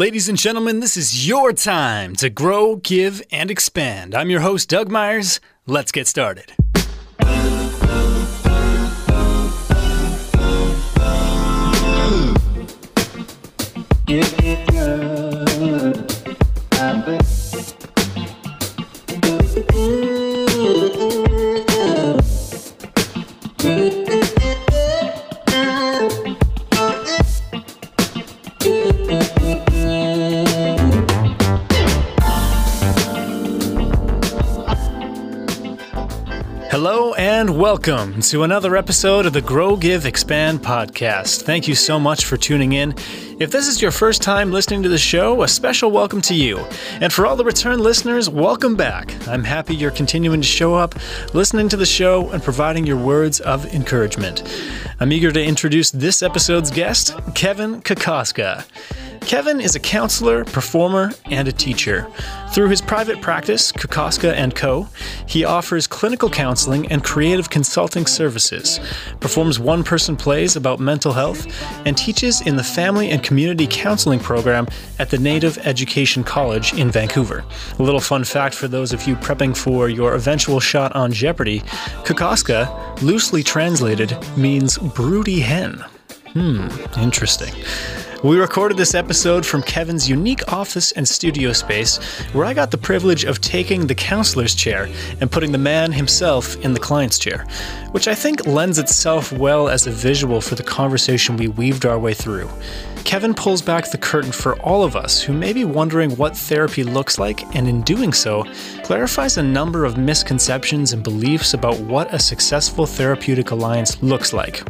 Ladies and gentlemen, this is your time to grow, give, and expand. I'm your host, Doug Myers. Let's get started. Hello and welcome to another episode of the Grow, Give, Expand podcast. Thank you so much for tuning in. If this is your first time listening to the show, a special welcome to you. And for all the return listeners, welcome back. I'm happy you're continuing to show up, listening to the show, and providing your words of encouragement. I'm eager to introduce this episode's guest, Kevin Kokoska. Kevin is a counselor, performer, and a teacher. Through his private practice, Kokoska & Co., he offers clinical counseling and creative consulting services, performs one-person plays about mental health, and teaches in the Family and Community Counseling program at the Native Education College in Vancouver. A little fun fact for those of you prepping for your eventual shot on Jeopardy, Kokoska, loosely translated, means broody hen. Hmm, interesting. We recorded this episode from Kevin's unique office and studio space, where I got the privilege of taking the counselor's chair and putting the man himself in the client's chair, which I think lends itself well as a visual for the conversation we weaved our way through. Kevin pulls back the curtain for all of us who may be wondering what therapy looks like, and in doing so, clarifies a number of misconceptions and beliefs about what a successful therapeutic alliance looks like.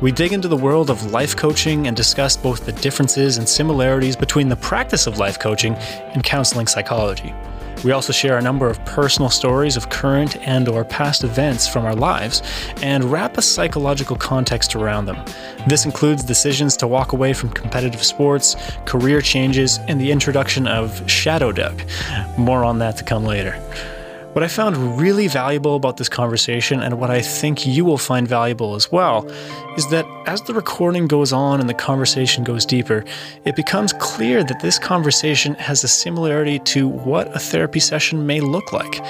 We dig into the world of life coaching and discuss both the differences and similarities between the practice of life coaching and counseling psychology. We also share a number of personal stories of current and or past events from our lives and wrap a psychological context around them. This includes decisions to walk away from competitive sports, career changes, and the introduction of Shadow Duck. More on that to come later. What I found really valuable about this conversation, and what I think you will find valuable as well, is that as the recording goes on and the conversation goes deeper, it becomes clear that this conversation has a similarity to what a therapy session may look like.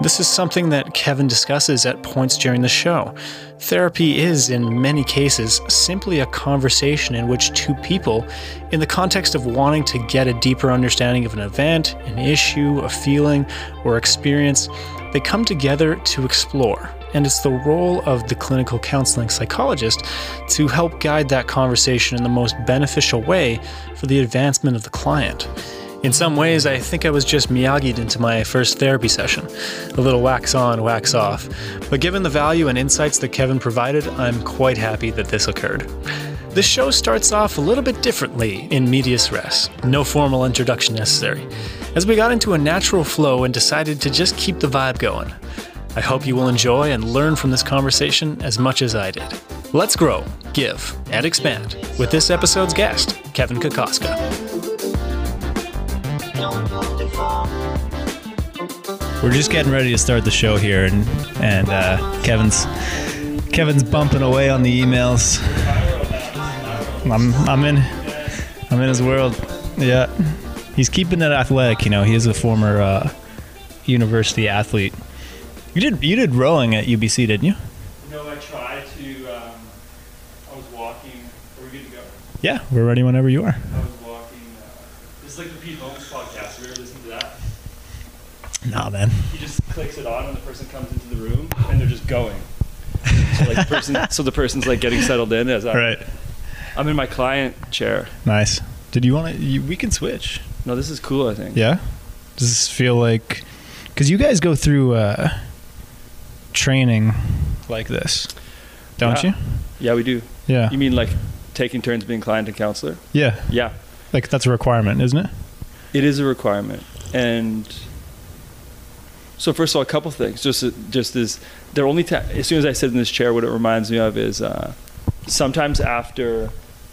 This is something that Kevin discusses at points during the show. Therapy is, in many cases, simply a conversation in which two people, in the context of wanting to get a deeper understanding of an event, an issue, a feeling, or experience, they come together to explore. And it's the role of the clinical counseling psychologist to help guide that conversation in the most beneficial way for the advancement of the client. In some ways, I think I was just Miyagi'd into my first therapy session. A little wax on, wax off. But given the value and insights that Kevin provided, I'm quite happy that this occurred. This show starts off a little bit differently in medias res. No formal introduction necessary. As we got into a natural flow and decided to just keep the vibe going. I hope you will enjoy and learn from this conversation as much as I did. Let's grow, give, and expand with this episode's guest, Kevin Kokoska. We're just getting ready to start the show here, and and uh, Kevin's Kevin's bumping away on the emails. I'm I'm in I'm in his world. Yeah, he's keeping it athletic. You know, he is a former uh, university athlete. You did you did rowing at UBC, didn't you? No, I tried to. Um, I was walking. Are we good to go? Yeah, we're ready whenever you are. I was walking. Uh, this is like the Pete Holmes podcast. Have you ever listened to that? Nah, man. He just clicks it on, and the person comes into the room, and they're just going. So like the person, so the person's like getting settled in as I, Right. I'm in my client chair. Nice. Did you want to? We can switch. No, this is cool. I think. Yeah. Does this feel like? Because you guys go through uh, training like this, don't Yeah. you? Yeah, we do. Yeah. You mean like taking turns being client and counselor? Yeah. Yeah, Like that's a requirement, isn't it? it is a requirement, and so first of all, a couple things. Just just as they're only as soon as I sit in this chair, what it reminds me of is uh, sometimes after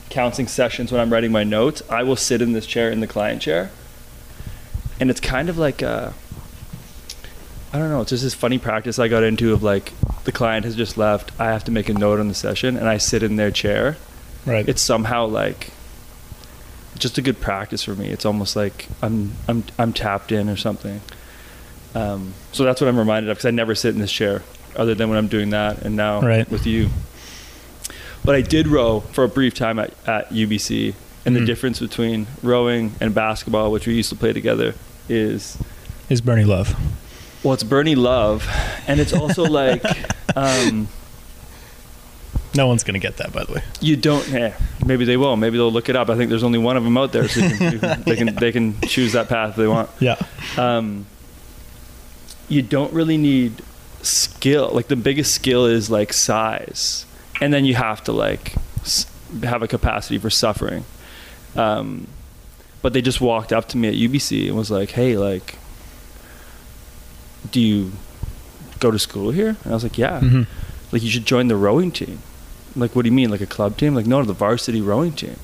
counseling sessions when I'm writing my notes, I will sit in this chair in the client chair, and it's kind of like a, I don't know, it's just this funny practice I got into of like the client has just left, I have to make a note on the session, and I sit in their chair. Right. It's somehow like just a good practice for me. It's almost like I'm I'm I'm tapped in or something. Um, so that's what I'm reminded of because I never sit in this chair other than when I'm doing that and now Right. with you. But I did row for a brief time at, at UBC, and the Mhm. difference between rowing and basketball, which we used to play together, is Is Bernie Love? well, it's Bernie Love, and it's also like um, No one's gonna get that, by the way. you don't. Eh, maybe they will. Maybe they'll look it up. I think there's only one of them out there, so you can, you can, they can they can choose that path if they want. Yeah. um, you don't really need skill. Like the biggest skill is like size, and then you have to like have a capacity for suffering. Um, but they just walked up to me at UBC and was like, "Hey, like, do you go to school here?" And I was like, "Yeah." hmm Like, you should join the rowing team. Like, what do you mean, like a club team? Like, no, the varsity rowing team.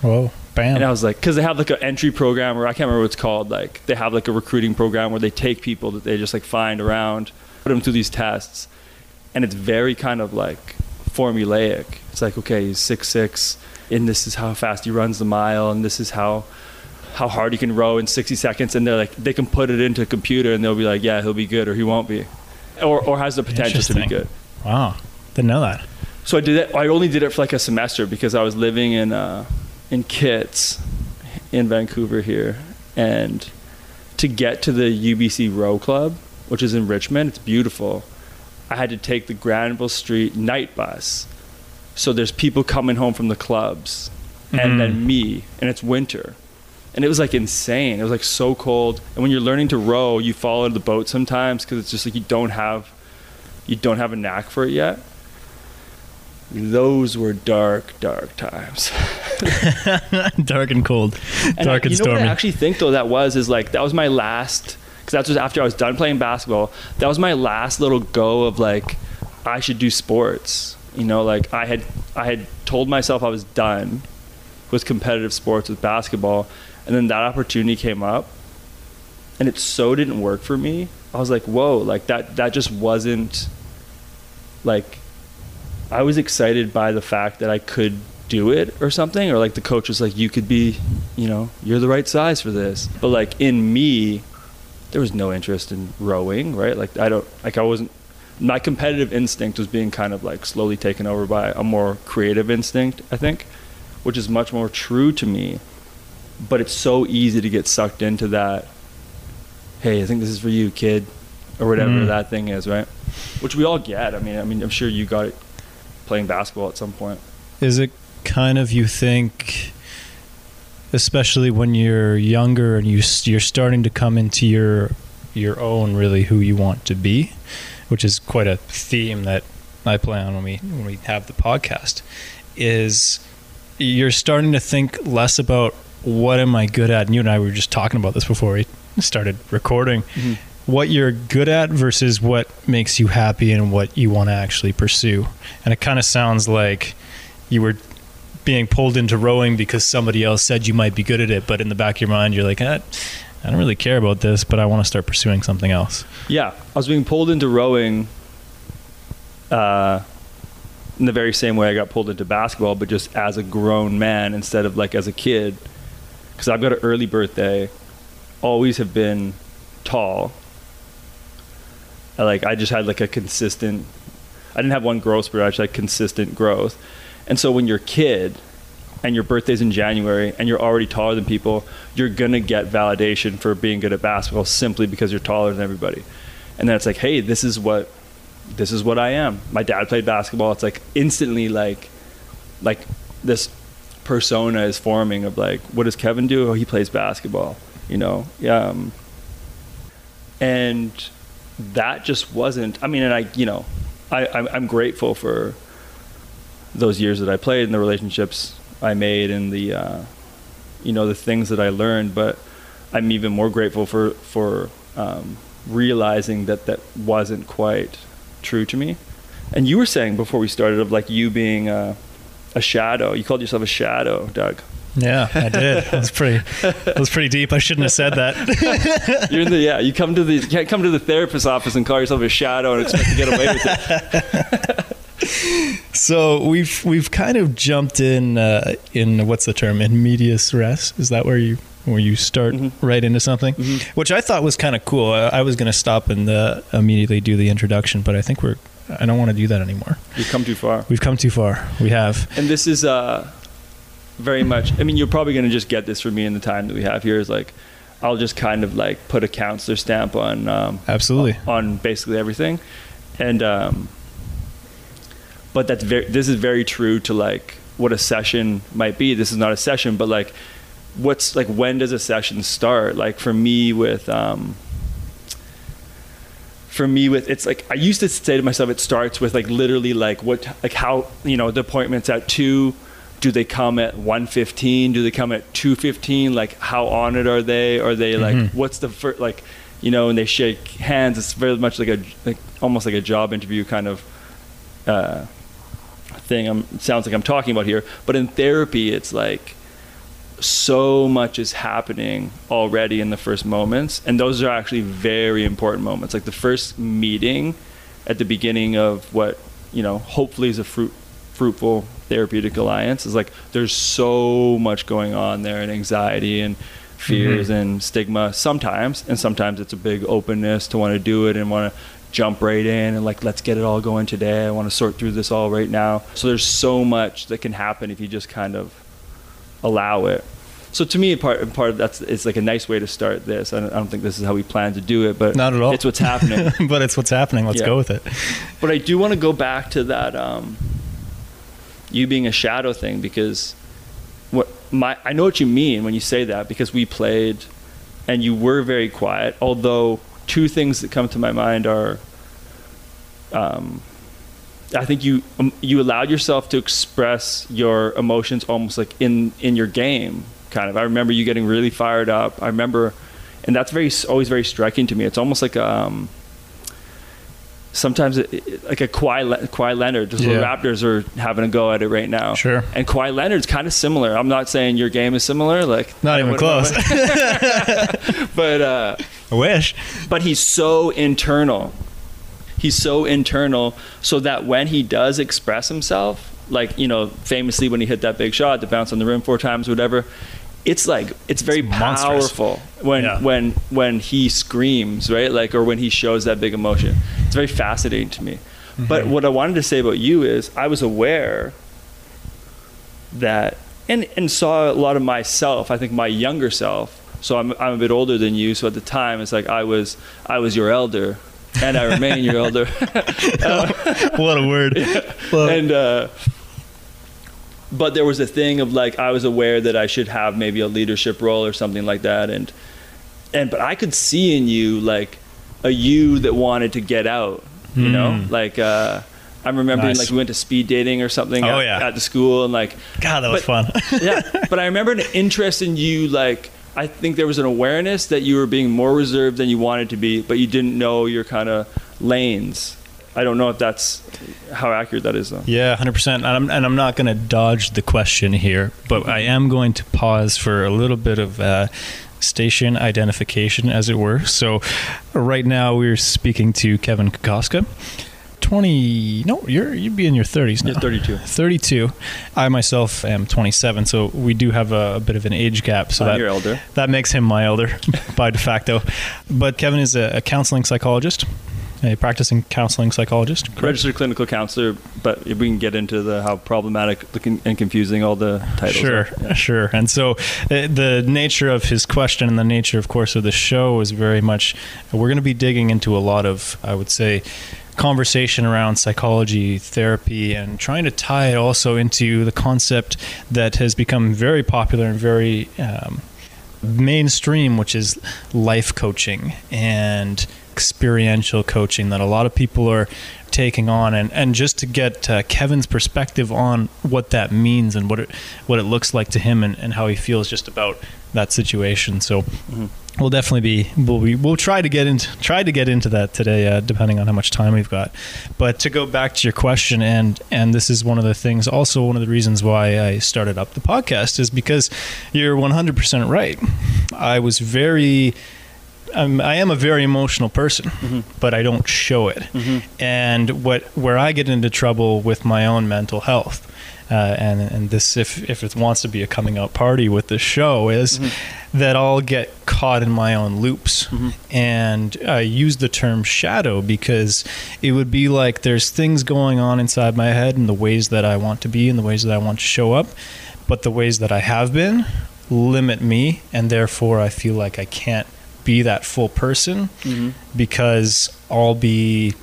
Whoa. Bam. And I was like, because they have like an entry program, or I can't remember what it's called. Like they have like a recruiting program where they take people that they just like find around, put them through these tests, and it's very kind of like formulaic. It's like, okay, he's six six, and this is how fast he runs the mile, and this is how how hard he can row in 60 seconds, and they're like, they can put it into a computer, and they'll be like, yeah, he'll be good, or he won't be, or or has the potential to be good. wow. Didn't know that. So I did it. I only did it for like a semester because I was living in uh, in Kits, in Vancouver here, and to get to the UBC row club, which is in Richmond, it's beautiful. I had to take the Granville Street night bus. So there's people coming home from the clubs, Mhm. and then me, and it's winter. And it was like insane. It was like so cold. And when you're learning to row, you fall out of the boat sometimes because it's just like you don't have, you don't have a knack for it yet those were dark, dark times. Dark and cold. And uh, Dark I, and you know what stormy. I actually think though that was is like that was my last because that was after I was done playing basketball. That was my last little go of like I should do sports. You know, like I had I had told myself I was done with competitive sports with basketball, and then that opportunity came up, and it so didn't work for me. I was like, whoa, like that that just wasn't like I was excited by the fact that I could do it or something, or like the coach was like, you could be, you know, you're the right size for this. But like in me, there was no interest in rowing, right? Like I don't, like I wasn't, my competitive instinct was being kind of like slowly taken over by a more creative instinct, I think, which is much more true to me. But it's so easy to get sucked into that. Hey, I think this is for you, kid, or whatever Mm. that thing is, right? Which we all get. I mean, I mean, I'm sure you got it playing basketball at some point. Is it kind of you think, especially when you're younger and you you're starting to come into your your own really who you want to be, which is quite a theme that I play on when we when we have the podcast, is you're starting to think less about what am I good at. And you and I were just talking about this before we started recording. Mm-hmm. What you're good at versus what makes you happy and what you want to actually pursue. And it kind of sounds like you were being pulled into rowing because somebody else said you might be good at it, but in the back of your mind, you're like, eh, I don't really care about this, but I want to start pursuing something else. Yeah, I was being pulled into rowing uh, in the very same way I got pulled into basketball, but just as a grown man instead of like as a kid. Because I've got an early birthday, always have been tall. I, like I just had like a consistent. I didn't have one growth spurt. I just had consistent growth, and so when you're a kid, and your birthday's in January, and you're already taller than people, you're gonna get validation for being good at basketball simply because you're taller than everybody. And then it's like, hey, this is what, this is what I am. My dad played basketball. It's like instantly like, like this persona is forming of like, what does Kevin do? Oh, he plays basketball. You know, yeah. Um, and that just wasn't. I mean, and I, you know, I, I'm, I'm grateful for those years that I played and the relationships I made and the, uh, you know, the things that I learned. But I'm even more grateful for for um, realizing that that wasn't quite true to me. And you were saying before we started of like you being a, a shadow. You called yourself a shadow, Doug. Yeah, I did. That was pretty. That was pretty deep. I shouldn't have said that. You're in the yeah. You come to the you can't come to the therapist's office and call yourself a shadow and expect to get away with it. So we've we've kind of jumped in uh, in what's the term in medias res? Is that where you where you start Mhm. right into something? Mhm. Which I thought was kind of cool. I, I was going to stop and uh, immediately do the introduction, but I think we're I don't want to do that anymore. We've come too far. We've come too far. We have. And this is uh, very much. I mean, you're probably going to just get this from me in the time that we have here. Is like, I'll just kind of like put a counselor stamp on um, Absolutely. on basically everything, and um, but that's very. This is very true to like what a session might be. This is not a session, but like, what's like when does a session start? Like for me with. Um, for me with it's like I used to say to myself it starts with like literally like what like how you know the appointments at 2 do they come at 115 do they come at 215 like how on it are they? Are they like Mhm. what's the first like you know and they shake hands. It's very much like a like almost like a job interview kind of uh thing I'm sounds like I'm talking about here. But in therapy it's like so much is happening already in the first moments. And those are actually very important moments. Like the first meeting at the beginning of what you know hopefully is a fruit, fruitful therapeutic alliance is like there's so much going on there and anxiety and fears Mhm. and stigma sometimes and sometimes it's a big openness to want to do it and want to jump right in and like let's get it all going today i want to sort through this all right now so there's so much that can happen if you just kind of allow it. So to me, part part of that's it's like a nice way to start this. I don't, I don't think this is how we plan to do it, but Not at all. It's what's happening. but it's what's happening. Let's Yeah. go with it. but I do want to go back to that um, you being a shadow thing because what my I know what you mean when you say that because we played and you were very quiet. Although two things that come to my mind are. Um, I think you um, you allowed yourself to express your emotions almost like in in your game kind of. I remember you getting really fired up. I remember, and that's very always very striking to me. It's almost like um, sometimes it, it- like a Kawhi, Le- Kawhi Leonard. The Yeah. Raptors are having a go at it right now. Sure. And Kawhi Leonard's kind of similar. I'm not saying your game is similar, like Not even close. but uh, I wish. but he's so internal. He's so internal, so that when he does express himself, like you know, famously when he hit that big shot to bounce on the rim four times, whatever, it's like it's very It's powerful when Yeah. when when he screams, right? Like or when he shows that big emotion. It's very fascinating to me. But Mhm. what I wanted to say about you is I was aware that and and saw a lot of myself. I think my younger self. So I'm I'm a bit older than you. So at the time, it's like I was I was your elder, and I remain your elder. what a word. Well, and uh, but there was a thing of like I was aware that I should have maybe a leadership role or something like that, and and but I could see in you like a you that wanted to get out. You know, Mm. like. uh I'm remembering Nice. like we went to speed dating or something Oh, at, yeah. at the school and like God, that was but- fun. yeah, but I remember an interest in you. Like, I think there was an awareness that you were being more reserved than you wanted to be, but you didn't know your kind of lanes. I don't know if that's how accurate that is, though. Yeah, hundred percent. And I'm and I'm not going to dodge the question here, but I am going to pause for a little bit of uh, station identification, as it were. So, right now we're speaking to Kevin Kokoska. Twenty? No, you're you'd be in your thirties now. Yeah, 32. 32. I myself am 27, so we do have a, a bit of an age gap. So I'm that your elder. that makes him my elder by de facto. But Kevin is a, a counseling psychologist, a practicing counseling psychologist. correct? Registered clinical counselor, but we can get into the how problematic looking and confusing all the titles Sure, are. Yeah. sure. And so uh, the nature of his question and the nature, of course, of the show is very much we're going to be digging into a lot of, I would say, conversation around psychology, therapy, and trying to tie it also into the concept that has become very popular and very um, mainstream, which is life coaching and experiential coaching that a lot of people are taking on. And, and just to get uh, Kevin's perspective on what that means and what it what it looks like to him and, and how he feels just about that situation. So Mhm. we'll definitely be we'll be, we'll try to get into try to get into that today uh, depending on how much time we've got. But to go back to your question and and this is one of the things also one of the reasons why I started up the podcast is because you're 100% right. I was very I'm, I am a very emotional person, Mm-hmm. but I don't show it. And what where I get into trouble with my own mental health, uh, and and this if if it wants to be a coming out party with this show is Mm-hmm. that I'll get caught in my own loops, and I use the term shadow because it would be like there's things going on inside my head and the ways that I want to be and the ways that I want to show up, but the ways that I have been limit me, and therefore I feel like I can't be that full person Mm-hmm. because I'll be,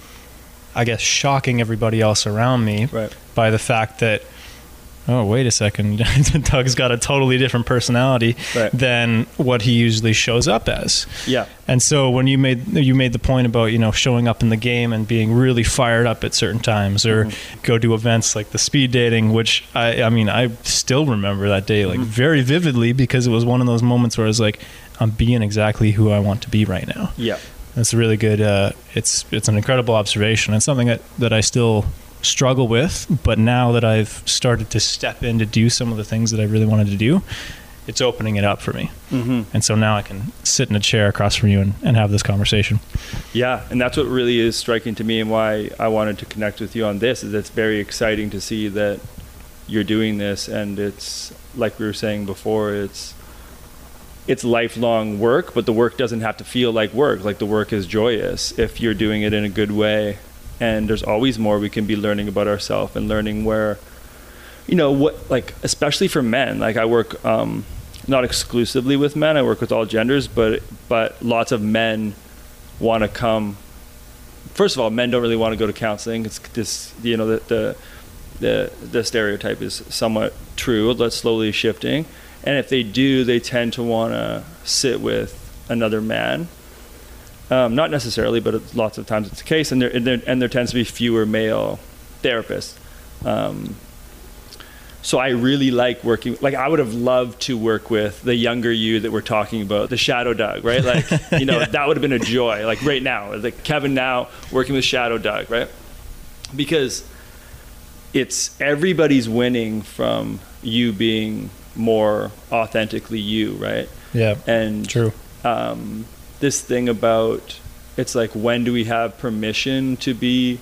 I guess, shocking everybody else around me Right. by the fact that, oh, wait a second, Doug's got a totally different personality Right. than what he usually shows up as. Yeah. And so when you made you made the point about you know showing up in the game and being really fired up at certain times, or Mm-hmm. go to events like the speed dating, which I I mean I still remember that day like Mm-hmm. very vividly because it was one of those moments where I was like I'm being exactly who I want to be right now. Yeah. That's a really good. Uh, it's it's an incredible observation. It's something that, that I still struggle with, but now that I've started to step in to do some of the things that I really wanted to do, it's opening it up for me. Mm-hmm. And so now I can sit in a chair across from you and, and have this conversation. Yeah, and that's what really is striking to me, and why I wanted to connect with you on this. Is it's very exciting to see that you're doing this, and it's like we were saying before, it's it's lifelong work, but the work doesn't have to feel like work. Like the work is joyous if you're doing it in a good way, and there's always more we can be learning about ourselves and learning where, you know, what like especially for men. Like I work. Um, not exclusively with men. I work with all genders, but but lots of men want to come. First of all, men don't really want to go to counseling. It's this, you know, the the the, the stereotype is somewhat true. That's slowly shifting, and if they do, they tend to want to sit with another man. Um, not necessarily, but lots of times it's the case, and there, and there and there tends to be fewer male therapists. Um, so I really like working. Like I would have loved to work with the younger you that we're talking about, the Shadow Doug, right? Like you know that would have been a joy. Like right now, like Kevin now working with Shadow Doug, right? Because it's everybody's winning from you being more authentically you, right? Yeah, And true. um, this thing about it's like when do we have permission to be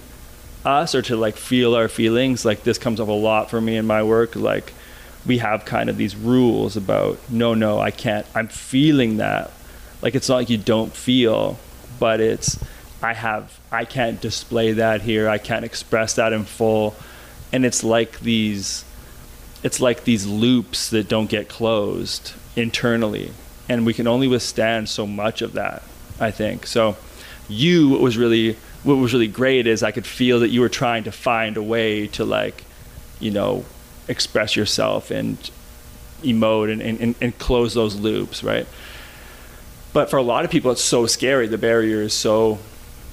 us or to like feel our feelings like this comes up a lot for me in my work like we have kind of these rules about no no i can't i'm feeling that like it's not like you don't feel but it's i have i can't display that here i can't express that in full and it's like these it's like these loops that don't get closed internally. And we can only withstand so much of that i think. So you what was really what was really great is i could feel that you were trying to find a way to like you know express yourself and emote and, and, and close those loops right? But for a lot of people it's so scary. The barrier is so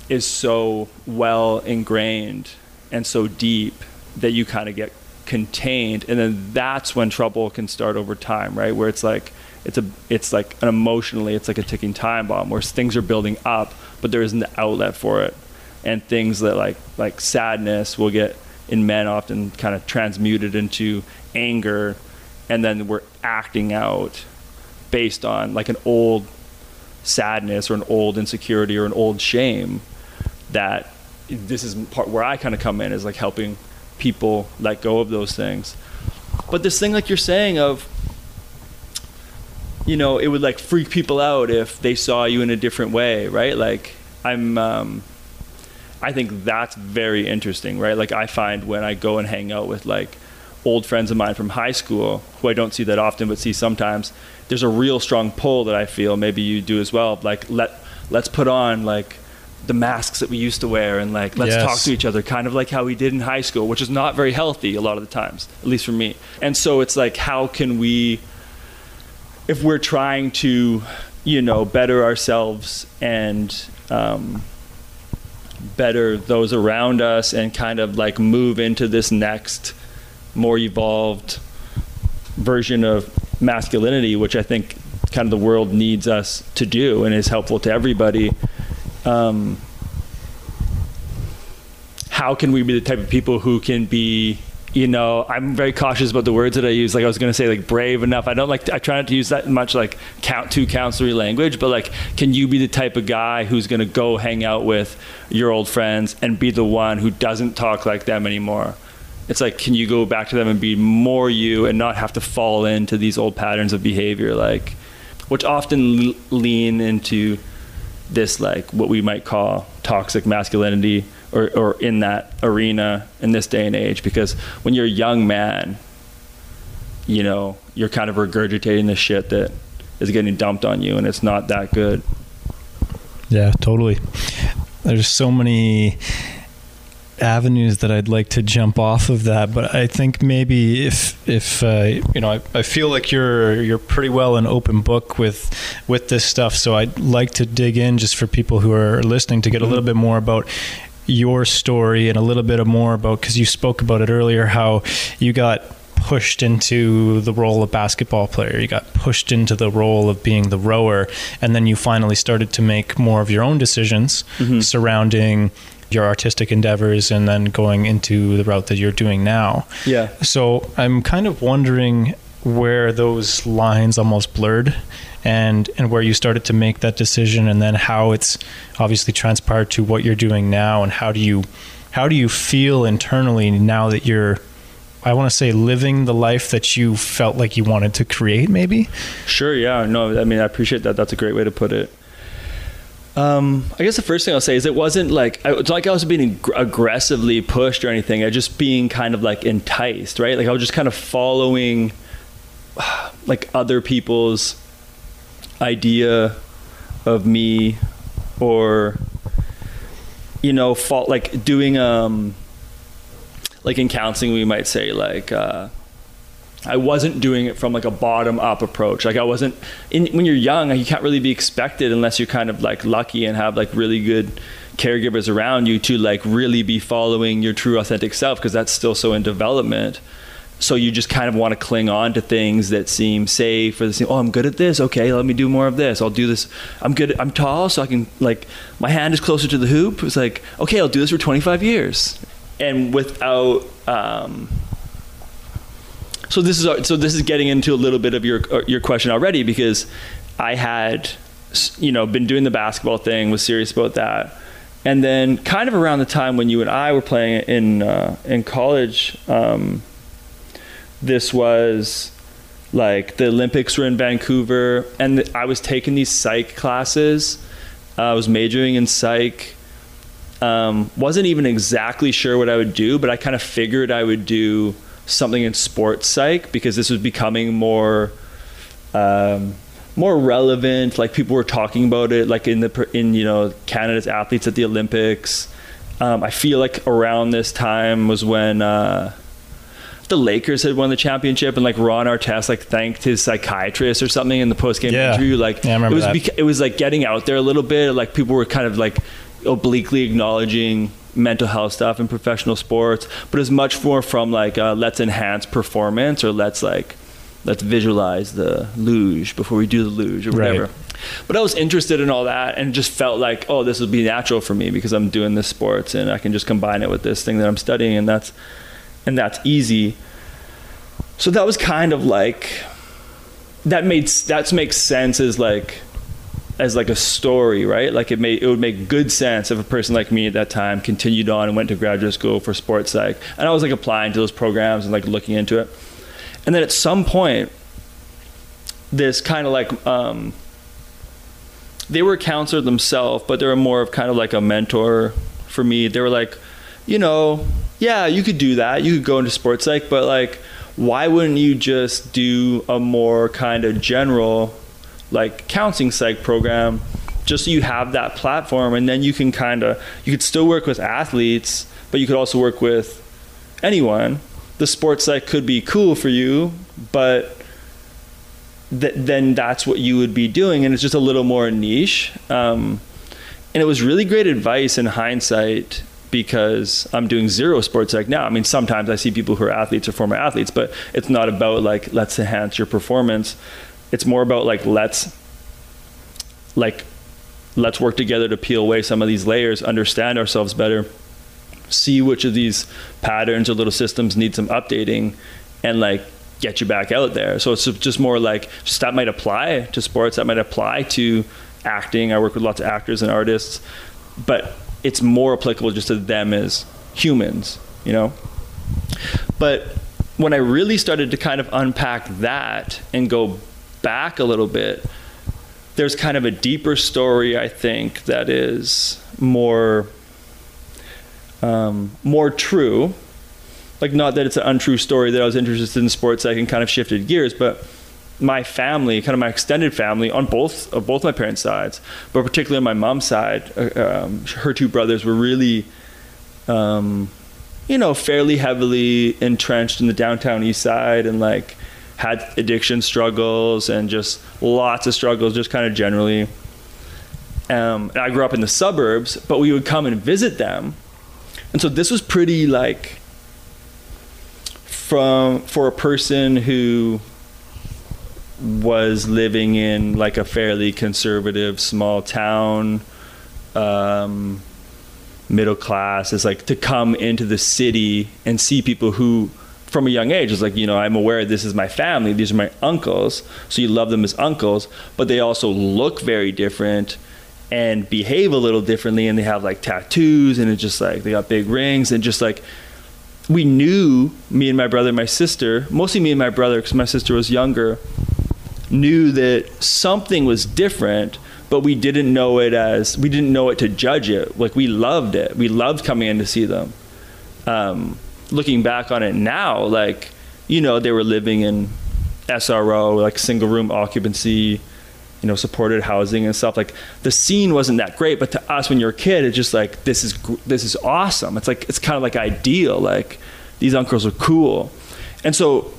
is so well ingrained and so deep that you kind of get contained and then that's when trouble can start over time right? Where it's like it's a it's like an emotionally it's like a ticking time bomb where things are building up but there isn't the outlet for it. And things that like like sadness will get in men often kind of transmuted into anger and then we're acting out based on like an old sadness or an old insecurity or an old shame that this is part where I kind of come in is like helping people let go of those things. But this thing like you're saying of you know, it would like freak people out if they saw you in a different way, right? Like I'm um I think that's very interesting, right? Like I find when I go and hang out with like old friends of mine from high school who I don't see that often but see sometimes, there's a real strong pull that I feel maybe you do as well. Like let let's put on like the masks that we used to wear and like let's Yes. talk to each other kind of like how we did in high school, which is not very healthy a lot of the times, at least for me. And so it's like how can we if we're trying to, you know, better ourselves and um, better those around us and kind of like move into this next more evolved version of masculinity, which I think kind of the world needs us to do and is helpful to everybody. Um, how can we be the type of people who can be you know, I'm very cautious about the words that I use. Like I was going to say, like brave enough. I don't like. I try not to use that much like count to counselor language. But like, can you be the type of guy who's going to go hang out with your old friends and be the one who doesn't talk like them anymore? It's like, can you go back to them and be more you and not have to fall into these old patterns of behavior, like, which often lean into this like what we might call toxic masculinity or, or in that arena in this day and age because when you're a young man you know you're kind of regurgitating the shit that is getting dumped on you and it's not that good Yeah, totally. There's so many avenues that I'd like to jump off of that, but I think maybe if if uh, you know, I, I feel like you're you're pretty well an open book with with this stuff. So I'd like to dig in just for people who are listening to get a little bit more about your story and a little bit more about because you spoke about it earlier how you got pushed into the role of basketball player you got pushed into the role of being the rower and then you finally started to make more of your own decisions Mhm. surrounding your artistic endeavors and then going into the route that you're doing now yeah so I'm kind of wondering where those lines almost blurred and and where you started to make that decision and then how it's obviously transpired to what you're doing now and how do you how do you feel internally now that you're I want to say living the life that you felt like you wanted to create maybe Sure, yeah. No, I mean, I appreciate that. That's a great way to put it. Um, I guess the first thing I'll say is it wasn't like I- it's like I was being ag- aggressively pushed or anything. I just being kind of like enticed, right? Like I was just kind of following like other people's idea of me, or you know, fault like doing um, like in counseling we might say like. Uh, I wasn't doing it from like a bottom up approach. Like I wasn't in, when you're young, you can't really be expected unless you're kind of like lucky and have like really good caregivers around you to like really be following your true authentic self because that's still so in development. So you just kind of want to cling on to things that seem safe or the same. oh, I'm good at this. Okay, let me do more of this. I'll do this. I'm good. I'm tall, so I can like my hand is closer to the hoop. It's like okay, I'll do this for 25 years, and without um, so this is so this is getting into a little bit of your uh, your question already because I had you know been doing the basketball thing was serious about that. And then kind of around the time when you and I were playing in uh, in college um, this was like the Olympics were in Vancouver and I was taking these psych classes. Uh, I was majoring in psych. Um, wasn't even exactly sure what I would do but I kind of figured I would do something in sports psych because this was becoming more um, more relevant. Like people were talking about it, like in the in you know Canada's athletes at the Olympics. Um, I feel like around this time was when uh, the Lakers had won the championship, and like Ron Artest like thanked his psychiatrist or something in the post game Yeah. interview. Like Yeah, it was beca- it was like getting out there a little bit. Like people were kind of like obliquely acknowledging mental health stuff and professional sports, but it's much more from like uh, let's enhance performance or let's like let's visualize the luge before we do the luge or Right. whatever. But I was interested in all that and just felt like, oh, this would be natural for me because I'm doing this sports and I can just combine it with this thing that I'm studying and that's and that's easy. So that was kind of like that made that makes sense as like as like a story, right? Like it made it would make good sense if a person like me at that time continued on and went to graduate school for sports psych. And I was like applying to those programs and like looking into it. And then at some point, this kind of like um, they were a counselor themselves, but they were more of kind of like a mentor for me. They were like, you know, yeah, you could do that. You could go into sports psych, but like, why wouldn't you just do a more kind of general, like counseling psych program, just so you have that platform, and then you can kind of you could still work with athletes, but you could also work with anyone. The sports psych could be cool for you, but th- then that's what you would be doing, and it's just a little more niche. Um, and it was really great advice in hindsight because I'm doing zero sports psych now. I mean, sometimes I see people who are athletes or former athletes, but it's not about like let's enhance your performance. It's more about like let's like let's work together to peel away some of these layers, understand ourselves better, see which of these patterns or little systems need some updating and like get you back out there. So it's just more like just that might apply to sports, that might apply to acting. I work with lots of actors and artists, but it's more applicable just to them as humans, you know? But when I really started to kind of unpack that and go back a little bit, there's kind of a deeper story, I think, that is more um, more true. Like, not that it's an untrue story that I was interested in sports, I can kind of shifted gears, but my family, kind of my extended family, on both of both my parents' sides, but particularly on my mom's side, uh, um, her two brothers were really, um, you know, fairly heavily entrenched in the downtown east side, and like had addiction struggles and just lots of struggles, just kind of generally. Um, I grew up in the suburbs, but we would come and visit them, and so this was pretty like from for a person who was living in like a fairly conservative small town um, middle class is like to come into the city and see people who from a young age it's like you know i'm aware this is my family these are my uncles so you love them as uncles but they also look very different and behave a little differently and they have like tattoos and it's just like they got big rings and just like we knew me and my brother and my sister mostly me and my brother because my sister was younger knew that something was different but we didn't know it as we didn't know it to judge it. Like we loved it. We loved coming in to see them. Um, looking back on it now like you know they were living in sro like single room occupancy you know supported housing and stuff. Like the scene wasn't that great but to us when you're a kid it's just like this is this is awesome. It's like it's kind of like ideal like these uncles are cool. And so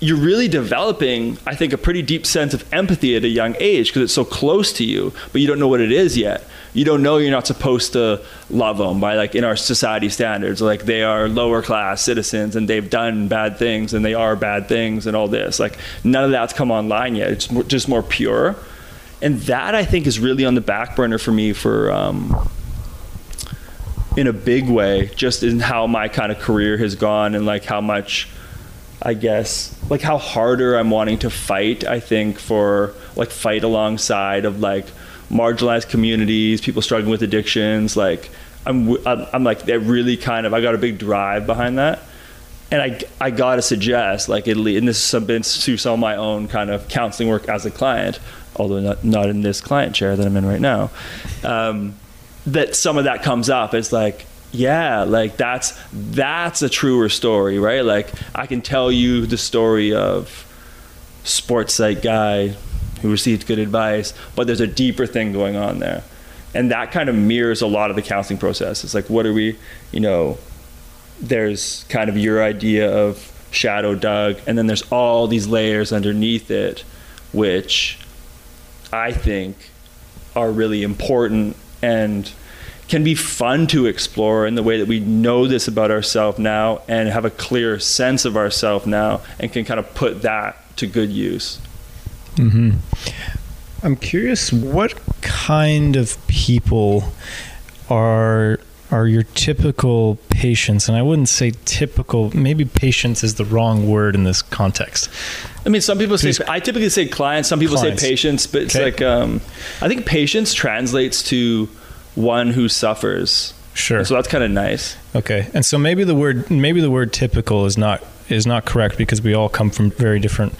you're really developing, I think, a pretty deep sense of empathy at a young age because it's so close to you, but you don't know what it is yet. You don't know you're not supposed to love them by like in our society standards, like they are lower class citizens and they've done bad things and they are bad things and all this. Like none of that's come online yet. It's more, just more pure, and that I think is really on the back burner for me for. Um, in a big way, just in how my kind of career has gone and like how much I guess like how harder I'm wanting to fight. I think for like fight alongside of like marginalized communities, people struggling with addictions. Like I'm I'm, like that really kind of I got a big drive behind that. And I, I gotta suggest, like, it, and this has been through some of my own kind of counseling work as a client, although not, not in this client chair that I'm in right now, um, that some of that comes up. It's like, yeah like that's that's a truer story right like i can tell you the story of sports psych guy who received good advice but there's a deeper thing going on there and that kind of mirrors a lot of the counseling process it's like what are we you know there's kind of your idea of shadow Doug and then there's all these layers underneath it which i think are really important and can be fun to explore in the way that we know this about ourselves now and have a clear sense of ourselves now and can kind of put that to good use. Mm-hmm. I'm curious, what kind of people are are your typical patients? And I wouldn't say typical. Maybe patients is the wrong word in this context. I mean, some people say I typically say clients. Some people clients. say patients, but it's okay. like um, I think patients translates to one who suffers. Sure. so that's kind of nice. Okay. And so maybe the word maybe the word typical is not is not correct because we all come from very different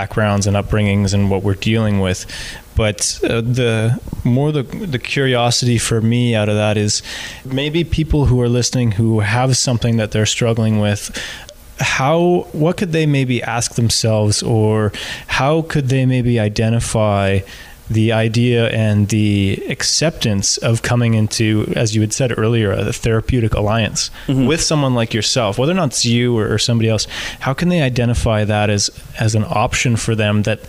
backgrounds and upbringings and what we're dealing with. But uh, the more the the curiosity for me out of that is maybe people who are listening who have something that they're struggling with how what could they maybe ask themselves or how could they maybe identify the idea and the acceptance of coming into, as you had said earlier, a therapeutic alliance mm-hmm. with someone like yourself, whether or not it's you or, or, somebody else, how can they identify that as as an option for them that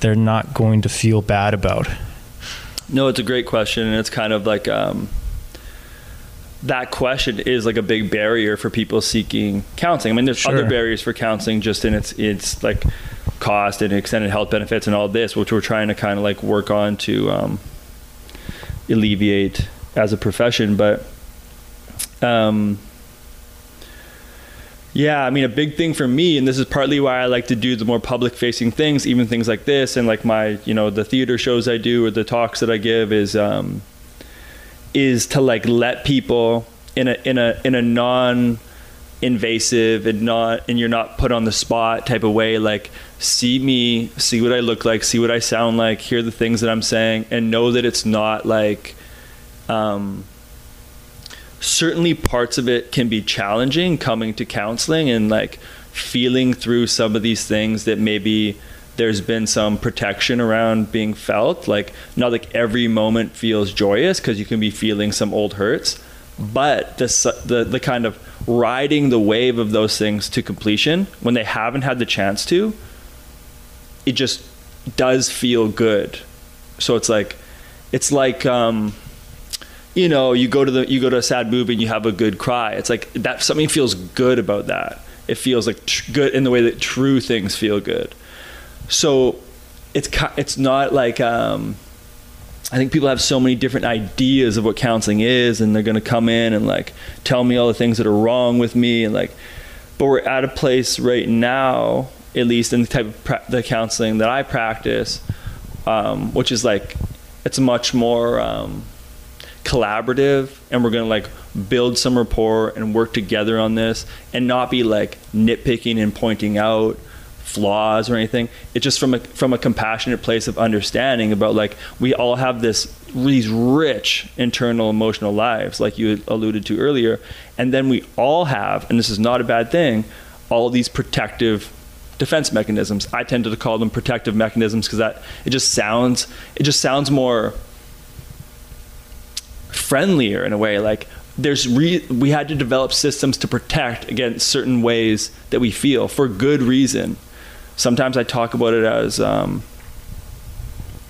they're not going to feel bad about? No, it's a great question, and it's kind of like um, that question is like a big barrier for people seeking counseling. I mean, there's sure. other barriers for counseling just in its it's like cost and extended health benefits and all this, which we're trying to kind of like work on to um, alleviate as a profession. But Um, yeah, I mean, a big thing for me, and this is partly why I like to do the more public facing things, even things like this, and like my, you know, the theater shows I do or the talks that I give is, um, is to like let people in a in a in a non invasive and not and you're not put on the spot type of way like see me see what i look like see what i sound like hear the things that i'm saying and know that it's not like um, certainly parts of it can be challenging coming to counseling and like feeling through some of these things that maybe there's been some protection around being felt. Like not like every moment feels joyous because you can be feeling some old hurts but the, the the kind of riding the wave of those things to completion when they haven't had the chance to it just does feel good. So it's like it's like um, you know you go to the you go to a sad movie and you have a good cry. It's like that something feels good about that. It feels like tr- good in the way that true things feel good. So it's it's not like um, I think people have so many different ideas of what counseling is, and they're going to come in and like tell me all the things that are wrong with me, and like. But we're at a place right now, at least in the type of pra- the counseling that I practice, um, which is like it's much more um, collaborative, and we're going to like build some rapport and work together on this, and not be like nitpicking and pointing out flaws or anything. It's just from a from a compassionate place of understanding about like we all have this these rich internal emotional lives, like you alluded to earlier, and then we all have, and this is not a bad thing, all these protective defense mechanisms. I tend to call them protective mechanisms because that it just sounds it just sounds more friendlier in a way like there's re- we had to develop systems to protect against certain ways that we feel for good reason sometimes I talk about it as um,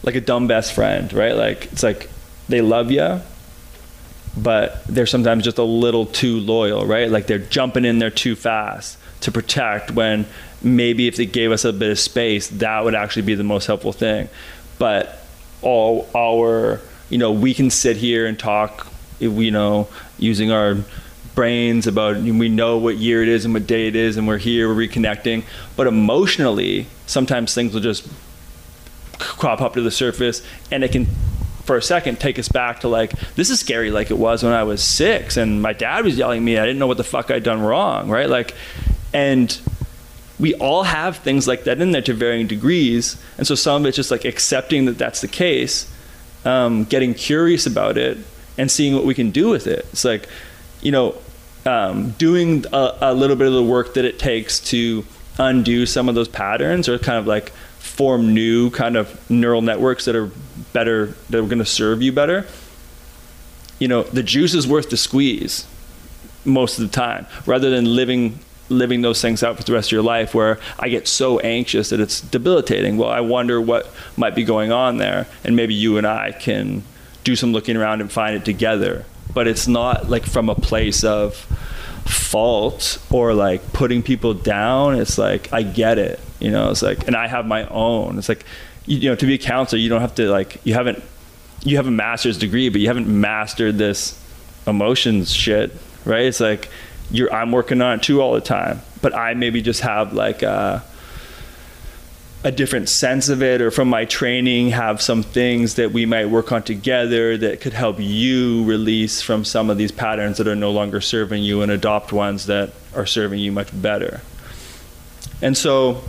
like a dumb best friend, right? Like it's like they love you, but they're sometimes just a little too loyal, right? Like they're jumping in there too fast to protect when maybe if they gave us a bit of space, that would actually be the most helpful thing. But all our, you know, we can sit here and talk, you know, using our brains about we know what year it is and what day it is and we're here we're reconnecting. But emotionally sometimes things will just crop up to the surface and it can for a second take us back to like this is scary like it was when i was six and my dad was yelling at me. I didn't know what the fuck i'd done wrong right? Like and we all have things like that in there to varying degrees. And so some of it's just like accepting that that's the case um, getting curious about it and seeing what we can do with it. It's like you know, um, doing a, a, little bit of the work that it takes to undo some of those patterns or kind of like form new kind of neural networks that are better, that are going to serve you better. You know, the juice is worth the squeeze most of the time rather than living living those things out for the rest of your life where I get so anxious that it's debilitating. Well, I wonder what might be going on there. And maybe you and I can do some looking around and find it together but it's not like from a place of fault or like putting people down. It's like I get it, you know. It's like, and I have my own. It's like, you, know, to be a counselor, you don't have to like you haven't you have a master's degree, but you haven't mastered this emotions shit, right? It's like you're I'm working on it too all the time, but I maybe just have like. Uh, a different sense of it or from my training have some things that we might work on together that could help you release from some of these patterns that are no longer serving you and adopt ones that are serving you much better. And so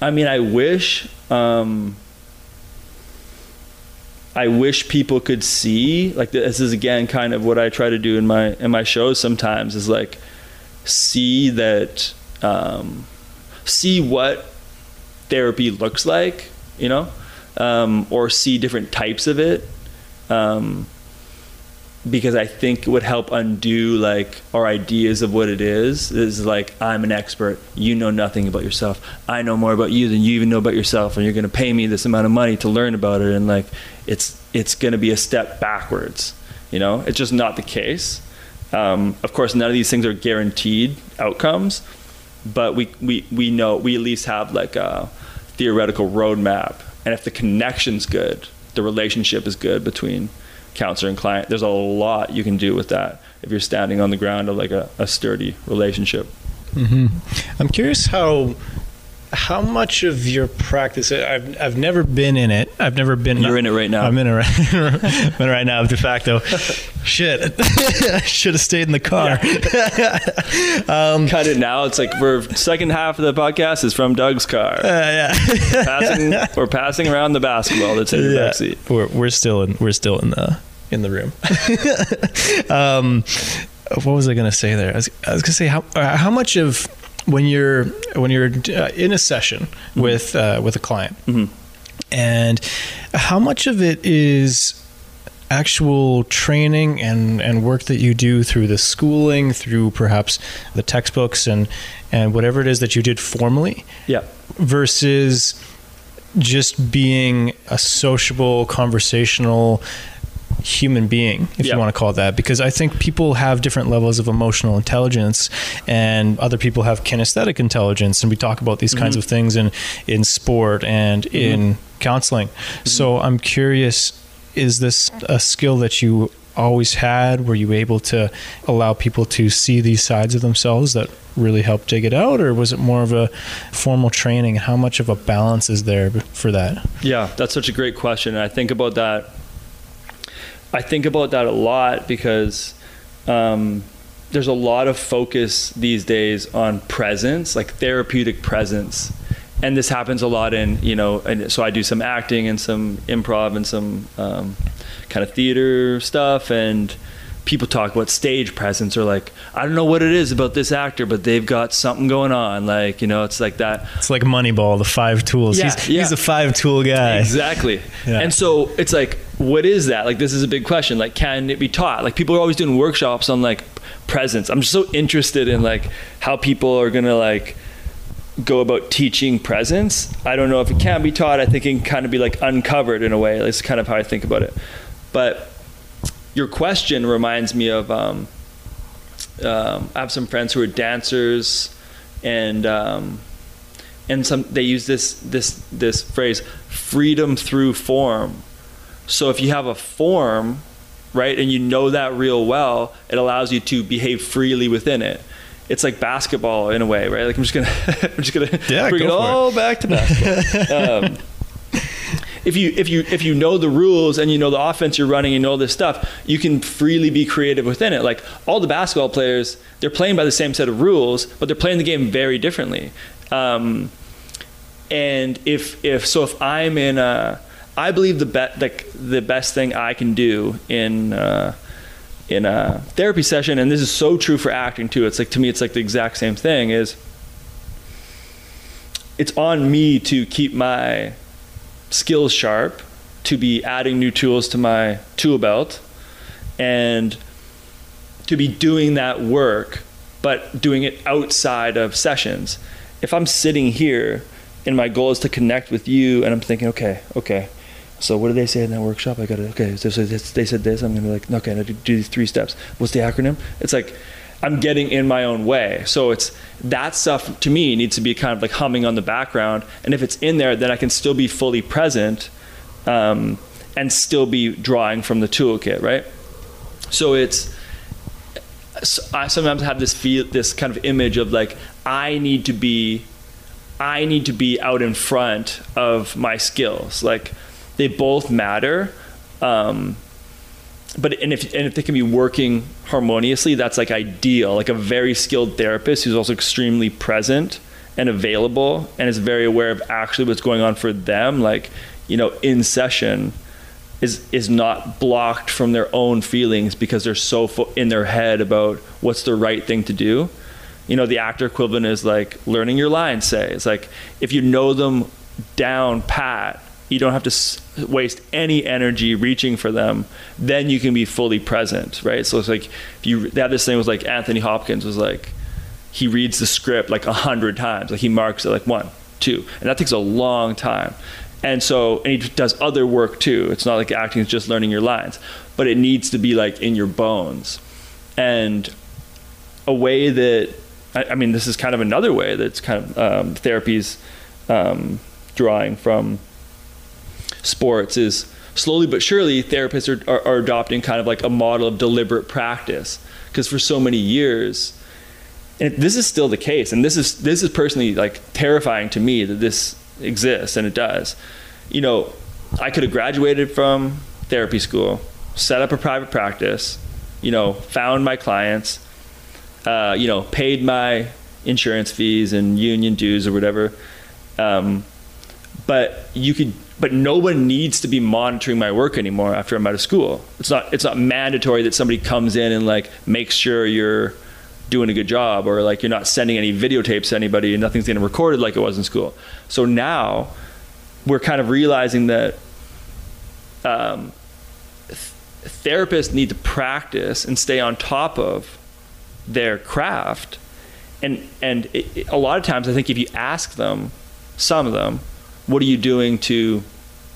i mean i wish um, i wish people could see like this is again kind of what i try to do in my in my shows sometimes is like see that um, see what therapy looks like, you know, um, or see different types of it. Um, because I think it would help undo like our ideas of what it is. Is like I'm an expert. You know nothing about yourself. I know more about you than you even know about yourself, and you're going to pay me this amount of money to learn about it. And like it's it's going to be a step backwards. You know, it's just not the case. Um, of course, none of these things are guaranteed outcomes, but we, we, we know we at least have like a theoretical roadmap and if the connection's good the relationship is good between counselor and client. There's a lot you can do with that if you're standing on the ground of like a, a sturdy relationship. Mm-hmm. I'm curious how how much of your practice I've, I've never been in it. I've never been you're in it right now. I'm in it right, I'm in it right now de facto. Shit. I should have stayed in the car. Yeah. um, cut it now. It's like for second half of the podcast is from doug's car. Uh, yeah. Passing, we're passing around the basketball that's in the yeah. backseat. We're, we're still in we're still in the in the room. Um, what was i going to say there? I was, I was going to say how uh, how much of when you're when you're uh, in a session mm-hmm. with uh, with a client, mm-hmm. and how much of it is actual training and, and work that you do through the schooling, through perhaps the textbooks and and whatever it is that you did formally, yeah, versus just being a sociable, conversational human being, if you want to call it that, because I think people have different levels of emotional intelligence, and other people have kinesthetic intelligence, and we talk about these mm-hmm. kinds of things in in sport and mm-hmm. in counseling. Mm-hmm. So I'm curious, is this a skill that you always had? Were you able to allow people to see these sides of themselves that really helped dig it out, or was it more of a formal training? How much of a balance is there for that? Yeah, that's such a great question. I think about that I think about that a lot because um, there's a lot of focus these days on presence, like therapeutic presence. And this happens a lot in, you know, and so I do some acting and some improv and some um, kind of theater stuff. And people talk about stage presence or like I don't know what it is about this actor, but they've got something going on. Like you know, it's like that. It's like Moneyball, the five tools. Yeah, he's, yeah. he's a five tool guy. Exactly. Yeah. And so it's like, what is that? Like this is a big question. Like, can it be taught? Like people are always doing workshops on like presence. I'm just so interested in like how people are gonna like go about teaching presence. I don't know if it can be taught. I think it can kind of be like uncovered in a way. That's kind of how I think about it. But your question reminds me of um, um, I have some friends who are dancers, and um, and some they use this this this phrase freedom through form. So if you have a form, right, and you know that real well, it allows you to behave freely within it. It's like basketball in a way, right? Like I'm just gonna I'm just gonna yeah, bring it all it. back to basketball. if you if you if you know the rules and you know the offense you're running, you know this stuff, you can freely be creative within it. Like all the basketball players, they're playing by the same set of rules, but they're playing the game very differently. Um, and if if so, if I'm in a, I believe the bet like the best thing I can do in. Uh, in a therapy session, and this is so true for acting too. It's like to me, it's like the exact same thing. Is it's on me to keep my skills sharp to be adding new tools to my tool belt and to be doing that work but doing it outside of sessions. If i'm sitting here and my goal is to connect with you and i'm thinking okay okay so what did they say in that workshop? I gotta okay so they said this i'm gonna be like okay i do these three steps. What's the acronym? It's like I'm getting in my own way. So it's that stuff to me needs to be kind of like humming on the background. And if it's in there, then I can still be fully present um, and still be drawing from the toolkit, right? So it's I sometimes have this feel this kind of image of like I need to be I need to be out in front of my skills. Like they both matter. Um, but and if and if they can be working harmoniously, that's like ideal. Like a very skilled therapist who's also extremely present and available and is very aware of actually what's going on for them. Like you know, in session is is not blocked from their own feelings because they're so fo- in their head about what's the right thing to do. You know, the actor equivalent is like learning your lines. Say it's like if you know them down pat you don't have to waste any energy reaching for them then you can be fully present right? So it's like if you they have this thing was like anthony hopkins was like he reads the script like a hundred times. Like he marks it like one two and that takes a long time. And so and he does other work too. It's not like acting is just learning your lines but it needs to be like in your bones. And a way that i, I mean this is kind of another way that's kind of um, therapies um, drawing from sports is slowly but surely, therapists are, are, are adopting kind of like a model of deliberate practice because for so many years, and this is still the case, and this is this is personally like terrifying to me that this exists, and it does. You know, I could have graduated from therapy school, set up a private practice, you know, found my clients, uh, you know, paid my insurance fees and union dues or whatever. Um, but you could, but no one needs to be monitoring my work anymore after I'm out of school. It's not, it's not mandatory that somebody comes in and like makes sure you're doing a good job or like you're not sending any videotapes to anybody and nothing's getting recorded like it was in school. So now we're kind of realizing that um, th- therapists need to practice and stay on top of their craft. And, and it, it, a lot of times, I think if you ask them, some of them, what are you doing to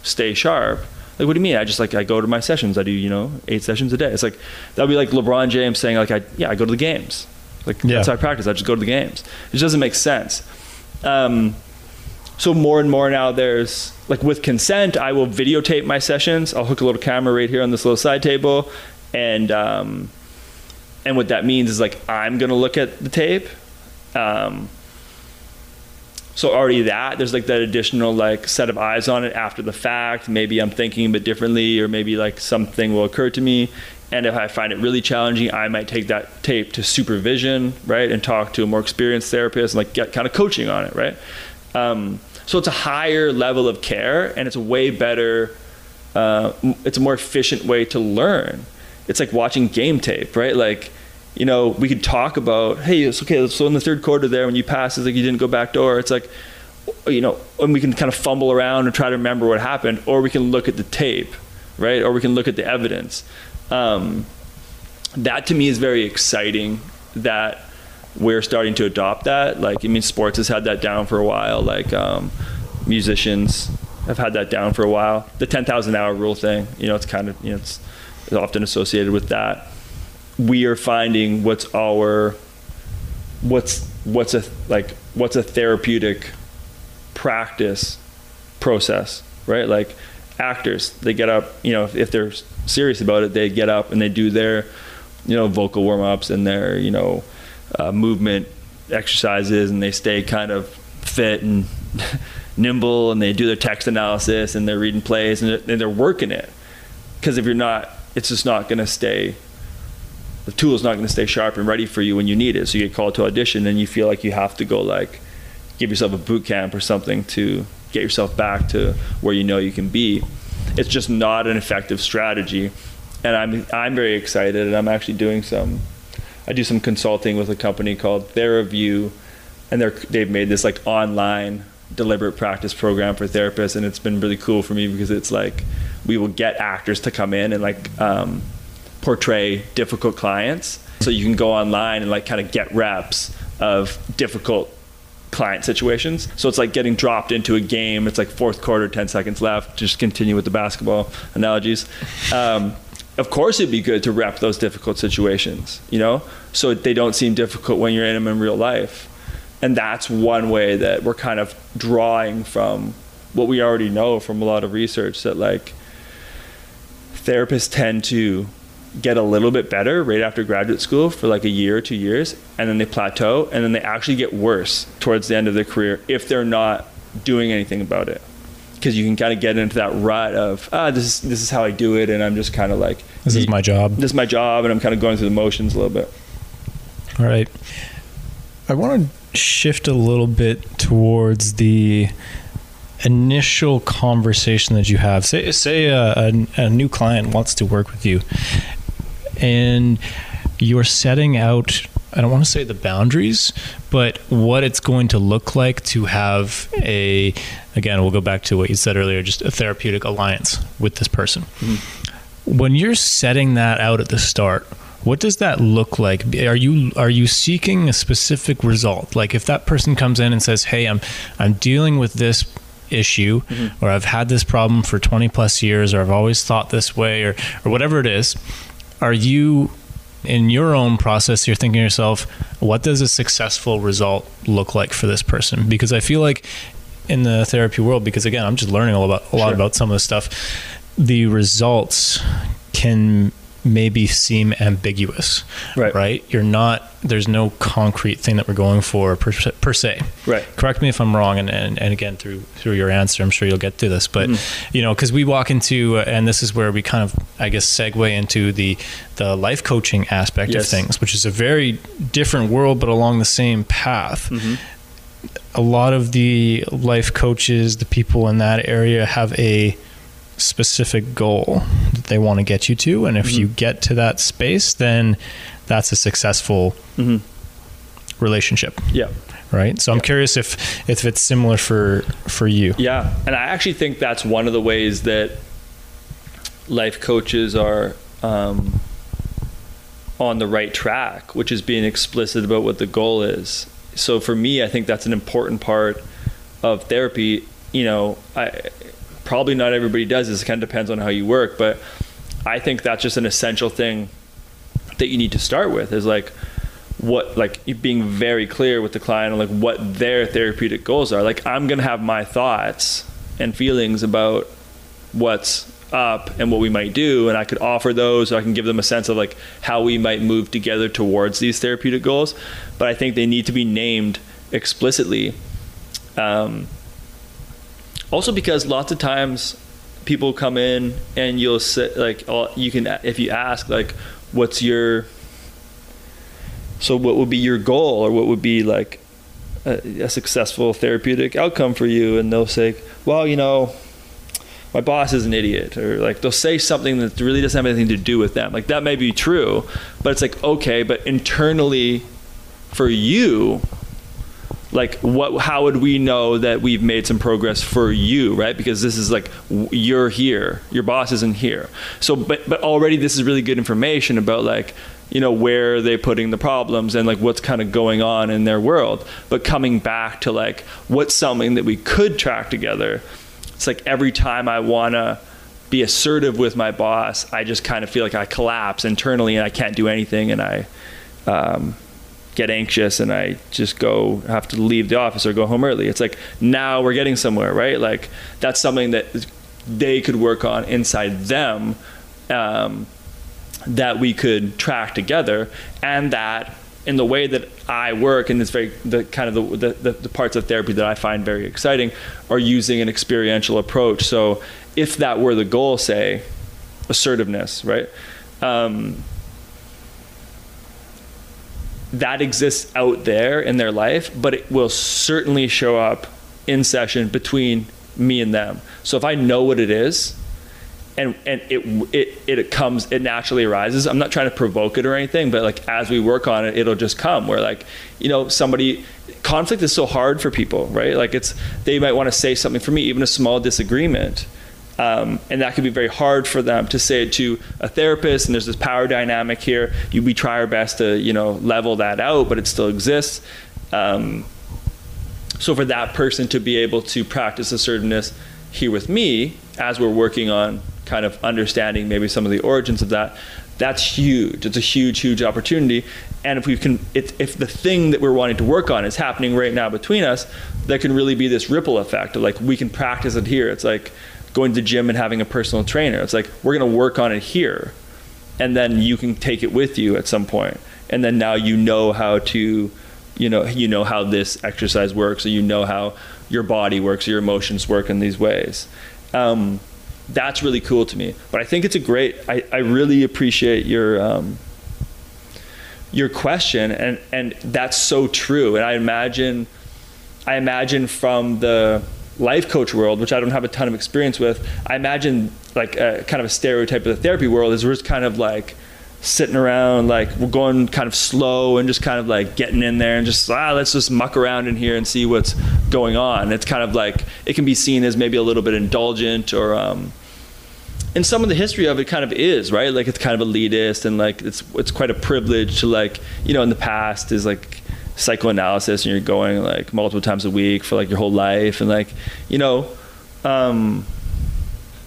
stay sharp? Like, what do you mean? I just like I go to my sessions. I do you know eight sessions a day. It's like that would be like LeBron James saying like I yeah I go to the games. Like yeah. that's how I practice. I just go to the games. It just doesn't make sense. Um, so more and more now there's like with consent, I will videotape my sessions. I'll hook a little camera right here on this little side table, and um, and what that means is like I'm gonna look at the tape. Um, so already that there's like that additional like set of eyes on it after the fact. Maybe I'm thinking a bit differently, or maybe like something will occur to me. And if I find it really challenging, I might take that tape to supervision, right, and talk to a more experienced therapist and like get kind of coaching on it, right. Um, so it's a higher level of care, and it's a way better. Uh, it's a more efficient way to learn. It's like watching game tape, right? Like, you know, we could talk about, hey, it's okay. So in the third quarter there, when you pass, it's like you didn't go back door. It's like, you know, and we can kind of fumble around and try to remember what happened, or we can look at the tape, right? Or we can look at the evidence. Um, that to me is very exciting. That we're starting to adopt that. Like, I mean, sports has had that down for a while. Like, um, musicians have had that down for a while. The 10,000 hour rule thing, you know, it's kind of, you know, it's, it's often associated with that. We are finding what's our, what's, what's a, like, what's a therapeutic practice process, right? Like, actors, they get up, you know, if, if they're serious about it, they get up and they do their, you know, vocal warm ups and their, you know, uh, movement exercises and they stay kind of fit and nimble and they do their text analysis and they're reading plays and they're, and they're working it because if you're not it's just not going to stay the tool is not going to stay sharp and ready for you when you need it. So you get called to audition and you feel like you have to go like give yourself a boot camp or something to get yourself back to where you know you can be. It's just not an effective strategy and i'm i'm very excited and i'm actually doing some I do some consulting with a company called TheraView, and they're they've made this like online deliberate practice program for therapists, and it's been really cool for me because it's like we will get actors to come in and like um, portray difficult clients, so you can go online and like kind of get reps of difficult client situations. So it's like getting dropped into a game. It's like fourth quarter, 10 seconds left. Just continue with the basketball analogies. Um, of course it'd be good to rep those difficult situations, you know, so they don't seem difficult when you're in them in real life. And that's one way that we're kind of drawing from what we already know from a lot of research that like therapists tend to get a little bit better right after graduate school for like a year or two years and then they plateau and then they actually get worse towards the end of their career if they're not doing anything about it. Because you can kind of get into that rut of ah this is this is how I do it and I'm just kind of like this is my job. This is my job and I'm kind of going through the motions a little bit. All right. I want to shift a little bit towards the initial conversation that you have. Say say a, a, a new client wants to work with you and you're setting out I don't want to say the boundaries, but what it's going to look like to have a, again, we'll go back to what you said earlier, just a therapeutic alliance with this person. Mm-hmm. When you're setting that out at the start, what does that look like? Are you are you seeking a specific result? Like if that person comes in and says, "Hey, I'm I'm dealing with this issue mm-hmm. or I've had this problem for 20 plus years or I've always thought this way or or whatever it is, are you in your own process, you're thinking to yourself, what does a successful result look like for this person? Because I feel like in the therapy world, because again, I'm just learning all about a lot sure. about some of this stuff. the results can maybe seem ambiguous Right. right you're not there's no concrete thing that we're going for per, se- per se Right. correct me if i'm wrong and, and, and again through through your answer i'm sure you'll get to this but Mm-hmm. you know because we walk into uh, and this is where we kind of i guess segue into the the life coaching aspect of things which is a very different world but along the same path Mm-hmm. a lot of the life coaches, the people in that area have a specific goal they want to get you to. And if Mm-hmm. you get to that space, then that's a successful Mm-hmm. relationship, Yeah. right? So I'm curious if, if it's similar for, for you. Yeah, and I actually think that's one of the ways that life coaches are um, on the right track, which is being explicit about what the goal is. So for me, I think that's an important part of therapy. You know, I probably not everybody does. It kind of depends on how you work, but I think that's just an essential thing that you need to start with is like what like being very clear with the client on like what their therapeutic goals are like i'm gonna have my thoughts and feelings about what's up and what we might do and i could offer those or i can give them a sense of like how we might move together towards these therapeutic goals but i think they need to be named explicitly um, also because lots of times people come in and you'll say like oh, you can if you ask like what's your so what would be your goal or what would be like a, a successful therapeutic outcome for you? And they'll say well you know my boss is an idiot or like they'll say something that really doesn't have anything to do with them. Like that may be true but it's like okay but internally for you like what how would we know that we've made some progress for you right? Because this is like you're here. Your boss isn't here. So but but already this is really good information about like you know where are they putting the problems and like what's kind of going on in their world. But coming back to like what's something that we could track together it's like every time i want to be assertive with my boss i just kind of feel like i collapse internally and i can't do anything and i um, get anxious and I just go have to leave the office or go home early. It's like now we're getting somewhere, right? Like that's something that they could work on inside them um, that we could track together, and that in the way that I work and it's very the kind of the, the, the, parts of therapy that I find very exciting are using an experiential approach. So if that were the goal, say assertiveness, right? Um, that exists out there in their life, but it will certainly show up in session between me and them. So if I know what it is, and and it it it comes it naturally arises. I'm not trying to provoke it or anything, but like as we work on it, it'll just come. Where like you know somebody conflict is so hard for people, right? Like it's they might want to say something for me, even a small disagreement. Um, and that can be very hard for them to say it to a therapist. And there's this power dynamic here. You, we try our best to, you know, level that out, but it still exists. Um, so for that person to be able to practice assertiveness here with me, as we're working on kind of understanding maybe some of the origins of that, that's huge. It's a huge, huge opportunity. And if we can, if, if the thing that we're wanting to work on is happening right now between us, there can really be this ripple effect of like we can practice it here. It's like going to the gym and having a personal trainer. It's like we're going to work on it here, and then you can take it with you at some point. And then now you know how to, you know, you know how this exercise works, or you know how your body works, or your emotions work in these ways. Um, that's really cool to me. But I think it's a great. I, I really appreciate your um, your question, and and that's so true. And I imagine, I imagine from the life coach world, which I don't have a ton of experience with, I imagine like a, kind of a stereotype of the therapy world is we're just kind of like sitting around, like we're going kind of slow and just kind of like getting in there and just ah, let's just muck around in here and see what's going on. It's kind of like it can be seen as maybe a little bit indulgent or. Um, and some of the history of it kind of is right like it's kind of elitist and like it's it's quite a privilege to like you know in the past is like psychoanalysis and you're going like multiple times a week for like your whole life and like you know um,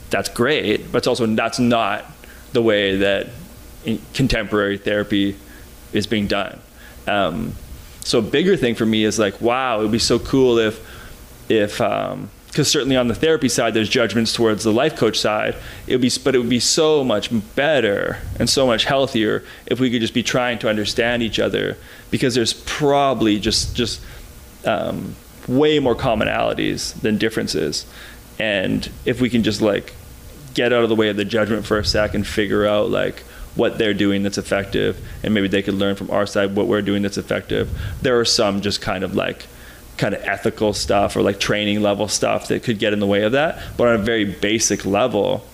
that's great but it's also that's not the way that contemporary therapy is being done. Um, so a bigger thing for me is like wow it would be so cool if if um, because certainly on the therapy side, there's judgments towards the life coach side. It would be, but it would be so much better and so much healthier if we could just be trying to understand each other, because there's probably just just um, way more commonalities than differences, and if we can just like get out of the way of the judgment for a sec and figure out like what they're doing that's effective, and maybe they could learn from our side what we're doing that's effective. There are some just kind of like kind of ethical stuff or like training level stuff that could get in the way of that. But on a very basic level,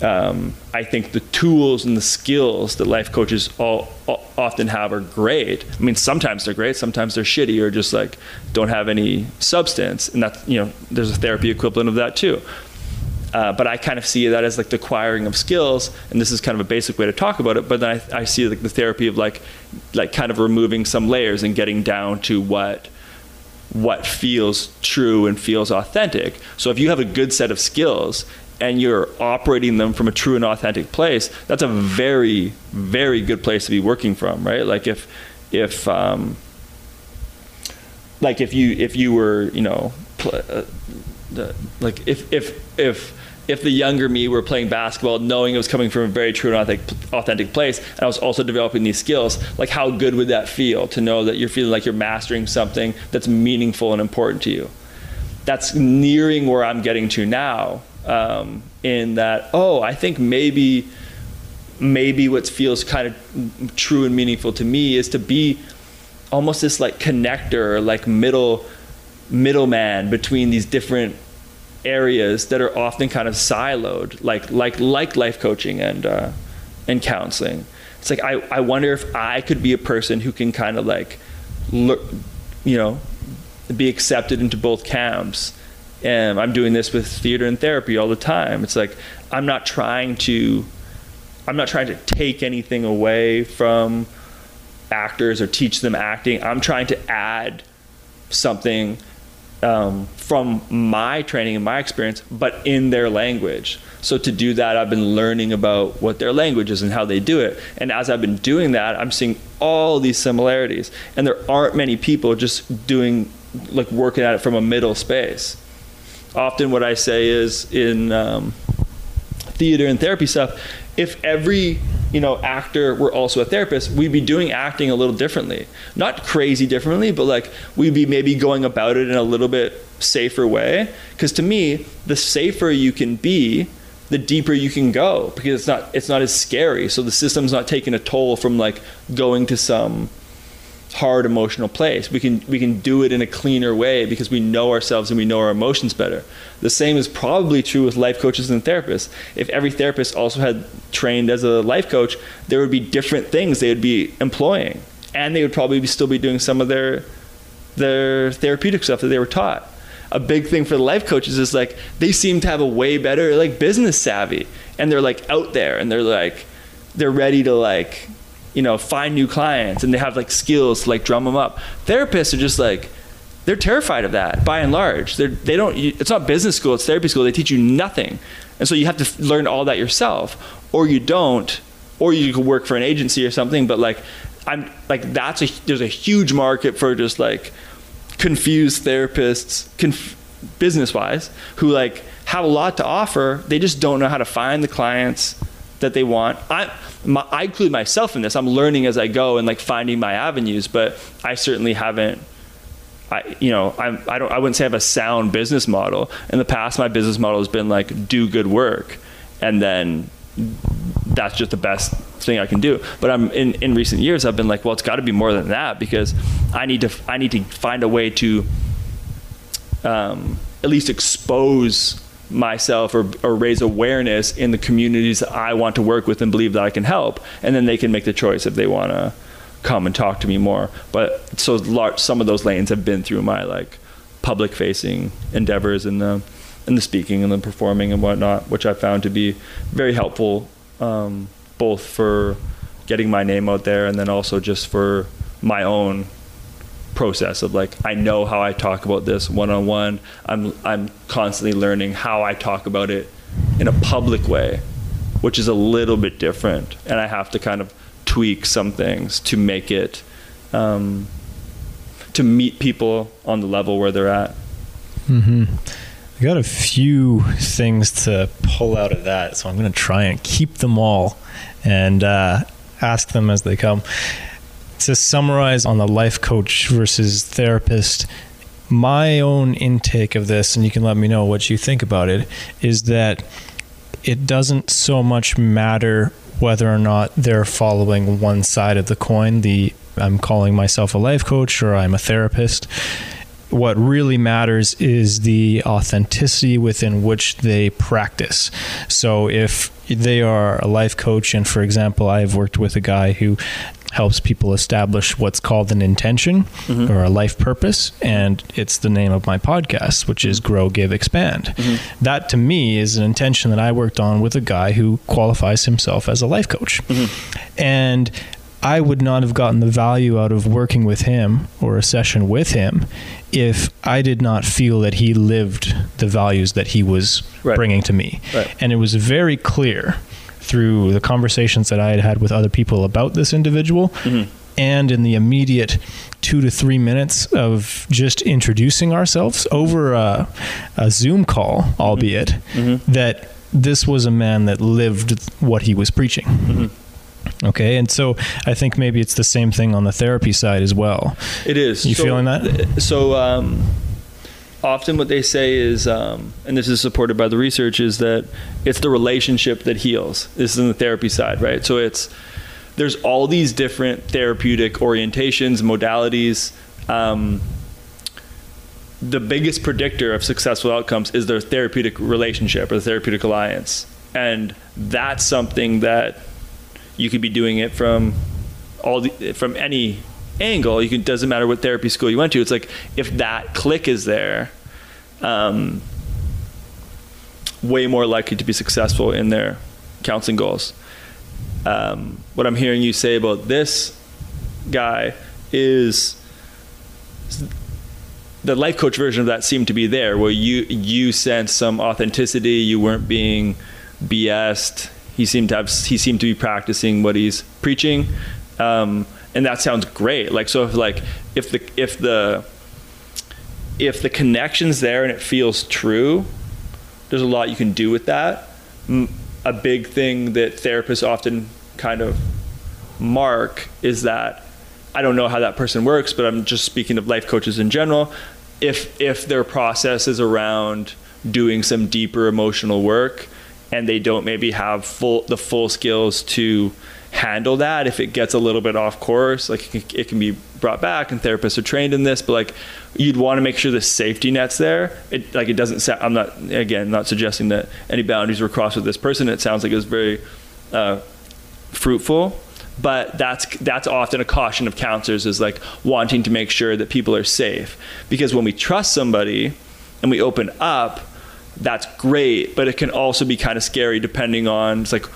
um, I think the tools and the skills that life coaches all, all, often have are great. I mean, sometimes they're great, sometimes they're shitty or just like don't have any substance, and that's you know, there's a therapy equivalent of that too. Uh, but I kind of see that as like the acquiring of skills, and this is kind of a basic way to talk about it. But then I, I see like the therapy of like, like kind of removing some layers and getting down to what, what feels true and feels authentic. So if you have a good set of skills and you're operating them from a true and authentic place, that's a very, very good place to be working from, right? Like if, if, um, like if you if you were you know pl- uh, the, like if if if if the younger me were playing basketball, knowing it was coming from a very true and authentic, place, and I was also developing these skills, like how good would that feel to know that you're feeling like you're mastering something that's meaningful and important to you? That's nearing where I'm getting to now. Um, in that, oh, I think maybe maybe what feels kind of true and meaningful to me is to be almost this like connector, like middle middleman between these different areas that are often kind of siloed, like like like life coaching and uh, and counseling. It's like I, I wonder if I could be a person who can kind of like look, you know, be accepted into both camps. And I'm doing this with theater and therapy all the time. It's like I'm not trying to I'm not trying to take anything away from actors or teach them acting. I'm trying to add something um, from my training and my experience, but in their language. So to do that, I've been learning about what their language is and how they do it. And as I've been doing that, I'm seeing all these similarities. And there aren't many people just doing, like working at it from a middle space. Often, what I say is in um, theater and therapy stuff, if every you know actor were also a therapist we'd be doing acting a little differently. Not crazy differently but like we'd be maybe going about it in a little bit safer way. Because to me the safer you can be the deeper you can go because it's not it's not as scary. So the system's not taking a toll from like going to some hard emotional place. We can we can do it in a cleaner way because we know ourselves and we know our emotions better. The same is probably true with life coaches and therapists. If every therapist also had trained as a life coach, there would be different things they would be employing, and they would probably be still be doing some of their their therapeutic stuff that they were taught. A big thing for the life coaches is like they seem to have a way better like business savvy, and they're like out there and they're like they're ready to like you know, find new clients and they have like skills to like drum them up. Therapists are just like, they're terrified of that by and large. They're, they don't, it's not business school, it's therapy school. They teach you nothing. And so you have to learn all that yourself or you don't, or you could work for an agency or something. But like, I'm like, that's a, there's a huge market for just like confused therapists, conf- business wise, who like have a lot to offer. They just don't know how to find the clients that they want. I, my, I include myself in this. I'm learning as I go and like finding my avenues, but I certainly haven't. I, you know, I'm, I don't, I wouldn't say I have a sound business model. In the past, my business model has been like do good work, and then that's just the best thing I can do. But I'm in, in recent years, I've been like, well, it's got to be more than that because I need to, I need to find a way to um, at least expose myself or, or raise awareness in the communities that I want to work with and believe that I can help. And then they can make the choice if they want to come and talk to me more. But so large, some of those lanes have been through my like public facing endeavors and the, and the speaking and the performing and whatnot, which I found to be very helpful, um, both for getting my name out there and then also just for my own process of like I know how I talk about this one on one. I'm I'm constantly learning how I talk about it in a public way, which is a little bit different, and I have to kind of tweak some things to make it um, to meet people on the level where they're at. Mm-hmm. I got a few things to pull out of that, so I'm going to try and keep them all and uh, ask them as they come. To summarize on the life coach versus therapist, my own intake of this, and you can let me know what you think about it, is that it doesn't so much matter whether or not they're following one side of the coin, the I'm calling myself a life coach or I'm a therapist what really matters is the authenticity within which they practice. So if they are a life coach, and for example, I've worked with a guy who helps people establish what's called an intention mm-hmm. or a life purpose and it's the name of my podcast which is grow give expand mm-hmm. that to me is an intention that i worked on with a guy who qualifies himself as a life coach mm-hmm. and I would not have gotten the value out of working with him or a session with him if I did not feel that he lived the values that he was right. bringing to me. Right. And it was very clear through the conversations that I had had with other people about this individual mm-hmm. and in the immediate two to three minutes of just introducing ourselves over a, a Zoom call, albeit, mm-hmm. that this was a man that lived what he was preaching. Mm-hmm. Okay, and so I think maybe it's the same thing on the therapy side as well. It is. You so, feeling that? So um, often what they say is, um, and this is supported by the research, is that it's the relationship that heals. This is in the therapy side, right? So it's there's all these different therapeutic orientations, modalities. Um, the biggest predictor of successful outcomes is their therapeutic relationship or the therapeutic alliance, and that's something that you could be doing it from all the, from any angle. You can doesn't matter what therapy school you went to. It's like if that click is there, um, way more likely to be successful in their counseling goals. Um, what I'm hearing you say about this guy is the life coach version of that seemed to be there, where you you sense some authenticity. You weren't being BS'd he seemed to have he seemed to be practicing what he's preaching, um, and that sounds great. Like so, if like if the if the if the connection's there and it feels true, there's a lot you can do with that. A big thing that therapists often kind of mark is that I don't know how that person works, but I'm just speaking of life coaches in general. If if their process is around doing some deeper emotional work, and they don't maybe have full the full skills to handle that. If it gets a little bit off course like it can, be brought back and therapists are trained in this but like you'd want to make sure the safety net's there. It like it doesn't sound i'm not again not suggesting that any boundaries were crossed with this person. It sounds like it was very uh, fruitful but that's that's often a caution of counselors is like wanting to make sure that people are safe. Because when we trust somebody and we open up that's great, but it can also be kind of scary depending on it's like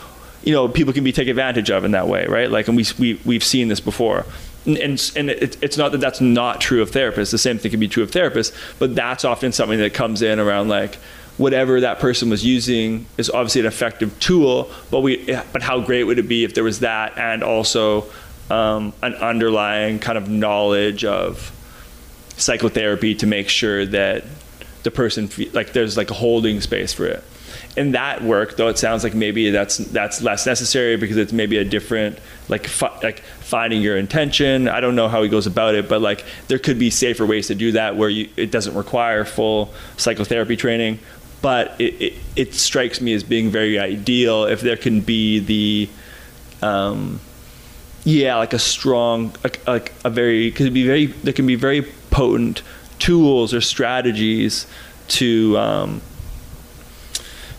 you know people can be taken advantage of in that way, right? Like, and we we we've seen this before. And, and, and it, it's not that that's not true of therapists. The same thing can be true of therapists, but that's often something that comes in around like whatever that person was using is obviously an effective tool. But we, but how great would it be if there was that and also um, an underlying kind of knowledge of psychotherapy to make sure that the person like there's like a holding space for it. In that work though it sounds like maybe that's that's less necessary because it's maybe a different like fi- like finding your intention. I don't know how he goes about it but like there could be safer ways to do that where you it doesn't require full psychotherapy training. But it, it, it strikes me as being very ideal if there can be the um, yeah like a strong like, like a very could be very there can be very potent tools or strategies to um,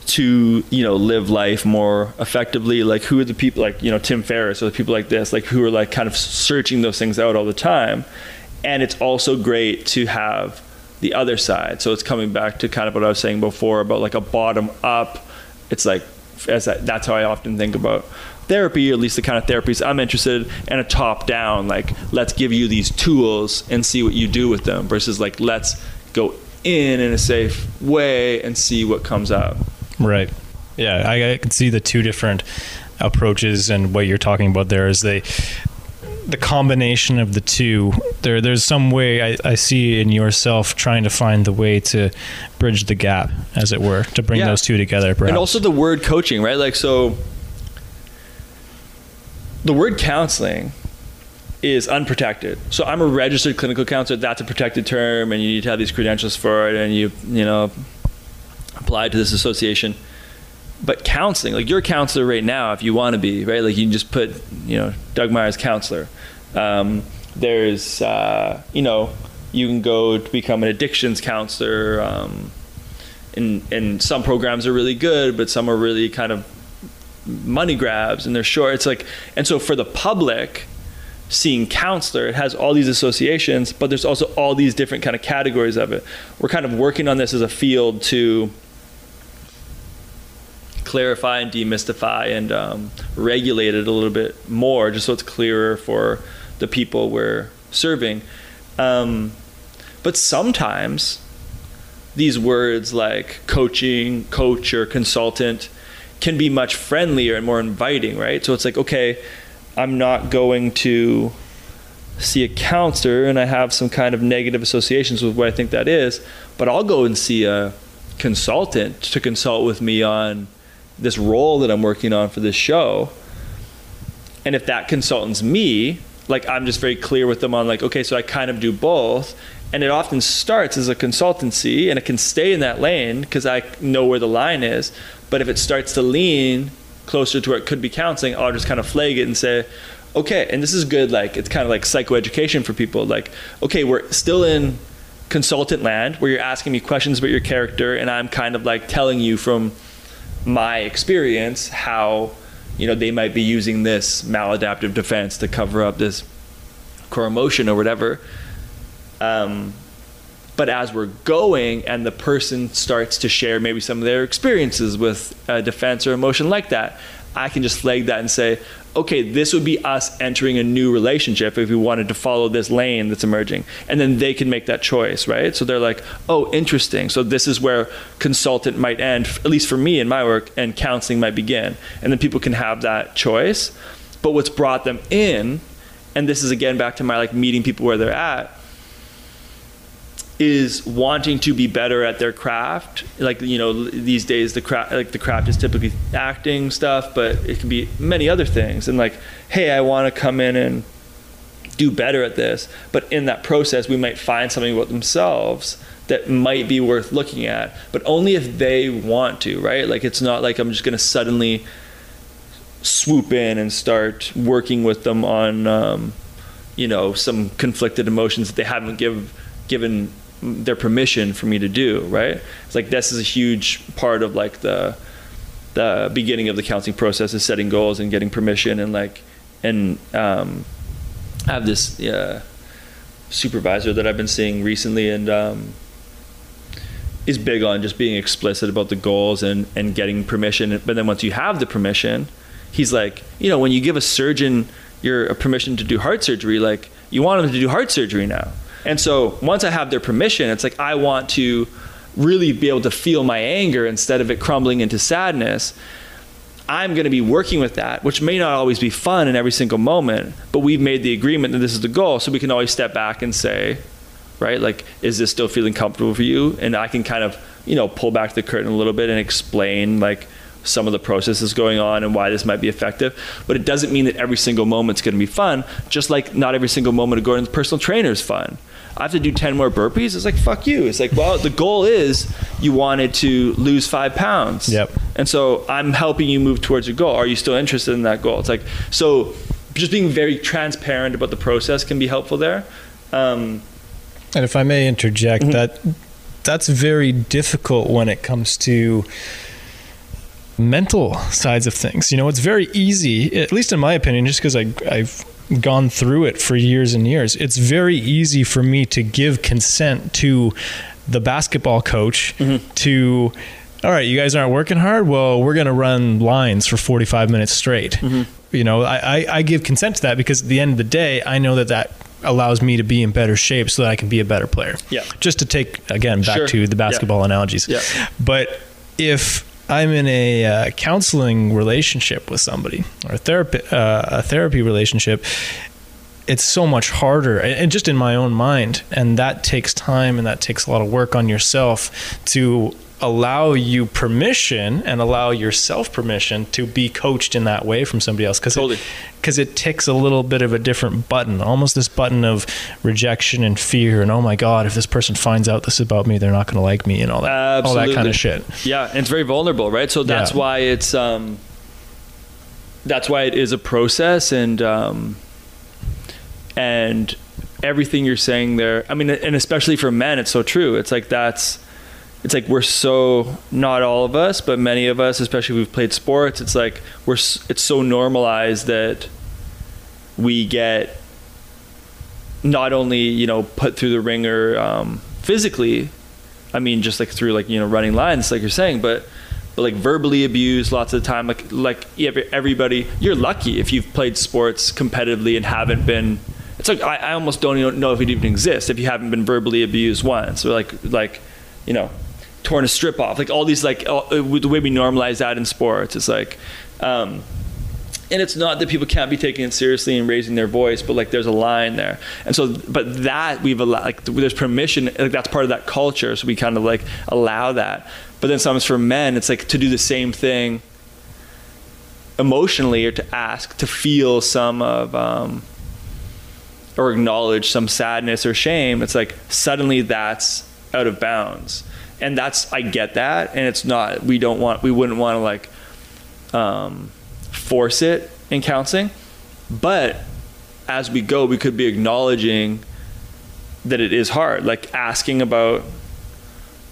to you know live life more effectively? Like who are the people like you know tim ferriss or the people like this like who are like kind of searching those things out all the time? And it's also great to have the other side. So it's coming back to kind of what i was saying before about like a bottom up it's like as that, that's how i often think about therapy, or at least the kind of therapies I'm interested in, and a top down, like let's give you these tools and see what you do with them, versus like let's go in in a safe way and see what comes out. Right. Yeah, I, I can see the two different approaches and what you're talking about there is they the combination of the two. There, there's some way I, I see in yourself trying to find the way to bridge the gap, as it were, to bring Yeah. those two together. Perhaps. And also the word coaching, right? Like, so the word counseling is unprotected. So I'm a registered clinical counselor. That's a protected term, and you need to have these credentials for it, and you, you know, apply to this association. But counseling, like you're a counselor right now, if you want to be, right? Like you can just put, you know, Doug Myers counselor. Um, there's, uh, you know, you can go to become an addictions counselor. Um, and and some programs are really good, but some are really kind of money grabs and they're short. It's like, and so for the public, seeing counselor, it has all these associations, but there's also all these different kind of categories of it. We're kind of working on this as a field to clarify and demystify and um, regulate it a little bit more, just so it's clearer for the people we're serving. Um, but sometimes these words like coaching, coach, or consultant can be much friendlier and more inviting, right? So it's like, okay, I'm not going to see a counselor and I have some kind of negative associations with what I think that is, but I'll go and see a consultant to consult with me on this role that I'm working on for this show. And if that consultant's me, like I'm just very clear with them on like, okay, so I kind of do both. And it often starts as a consultancy and it can stay in that lane because I know where the line is. But if it starts to lean closer to where it could be counseling, I'll just kind of flag it and say, okay, and this is good, like it's kind of like psychoeducation for people. Like, okay, we're still in consultant land where you're asking me questions about your character and I'm kind of like telling you from my experience how you know they might be using this maladaptive defense to cover up this core emotion or whatever um, but as we're going and the person starts to share maybe some of their experiences with a defense or emotion like that i can just flag that and say okay this would be us entering a new relationship if we wanted to follow this lane that's emerging. And then they can make that choice right? So they're like oh interesting. So this is where consultant might end at least for me in my work and counseling might begin. And then people can have that choice. But what's brought them in and this is again back to my like meeting people where they're at is wanting to be better at their craft. Like you know these days the craft like the craft is typically acting stuff but it can be many other things. And like hey i want to come in and do better at this but in that process we might find something about themselves that might be worth looking at but only if they want to right? Like it's not like i'm just going to suddenly swoop in and start working with them on um, you know some conflicted emotions that they haven't give, given their permission for me to do right? It's like this is a huge part of like the the beginning of the counseling process is setting goals and getting permission and like and um, I have this uh, supervisor that I've been seeing recently and um, is big on just being explicit about the goals and and getting permission. But then once you have the permission he's like you know when you give a surgeon your permission to do heart surgery like you want him to do heart surgery now and so once I have their permission, it's like I want to really be able to feel my anger instead of it crumbling into sadness. I'm going to be working with that, which may not always be fun in every single moment, but we've made the agreement that this is the goal. So we can always step back and say, right, like, is this still feeling comfortable for you? And I can kind of, you know, pull back the curtain a little bit and explain, like, some of the processes going on and why this might be effective. But it doesn't mean that every single moment's going to be fun, just like not every single moment of going to the personal trainer is fun. I have to do 10 more burpees. It's like, fuck you. It's like, well, the goal is you wanted to lose five pounds. Yep. And so I'm helping you move towards your goal. Are you still interested in that goal? It's like, so just being very transparent about the process can be helpful there. Um, And if I may interject, Mhm. that that's very difficult when it comes to mental sides of things. You know, it's very easy, at least in my opinion, just because I I've gone through it for years and years. It's very easy for me to give consent to the basketball coach mm-hmm. to all right, you guys aren't working hard. Well, we're going to run lines for 45 minutes straight. Mm-hmm. You know, I, I, I give consent to that because at the end of the day, I know that that allows me to be in better shape so that I can be a better player. Yeah. Just to take, again, back Sure. to the basketball analogies. Yeah. But if I'm in a uh, counseling relationship with somebody or a therapy, uh, a therapy relationship, it's so much harder and just in my own mind and that takes time and that takes a lot of work on yourself to allow you permission and allow yourself permission to be coached in that way from somebody else because Totally. it, it ticks a little bit of a different button almost this button of rejection and fear and oh my god if this person finds out this about me they're not going to like me and all that all that kind of shit Yeah, and it's very vulnerable, right? So that's Yeah. why it's um, that's why it is a process, and um, and everything you're saying there. I mean, and especially for men, it's so true. It's like that's. It's like we're so not all of us, but many of us, especially if we've played sports. It's like we're. It's so normalized that we get not only you know put through the ringer um, physically, I mean, just like through like you know running lines, like you're saying, but but like verbally abused lots of the time. Like like every- everybody, you're lucky if you've played sports competitively and haven't been. It's like I, I almost don't even know if it even exists if you haven't been verbally abused once or like like you know torn a strip off. Like all these like all, uh, with the way we normalize that in sports, it's like. Um, and it's not that people can't be taking it seriously and raising their voice, but like there's a line there, and so but that we've allowed like there's permission, like that's part of that culture, so we kind of like allow that. But then sometimes for men, it's like to do the same thing emotionally, or to ask to feel some of um, or acknowledge some sadness or shame. It's like suddenly that's out of bounds, and that's I get that, and it's not. We don't want. We wouldn't want to like. Um, force it in counseling. But as we go, we could be acknowledging that it is hard, like asking about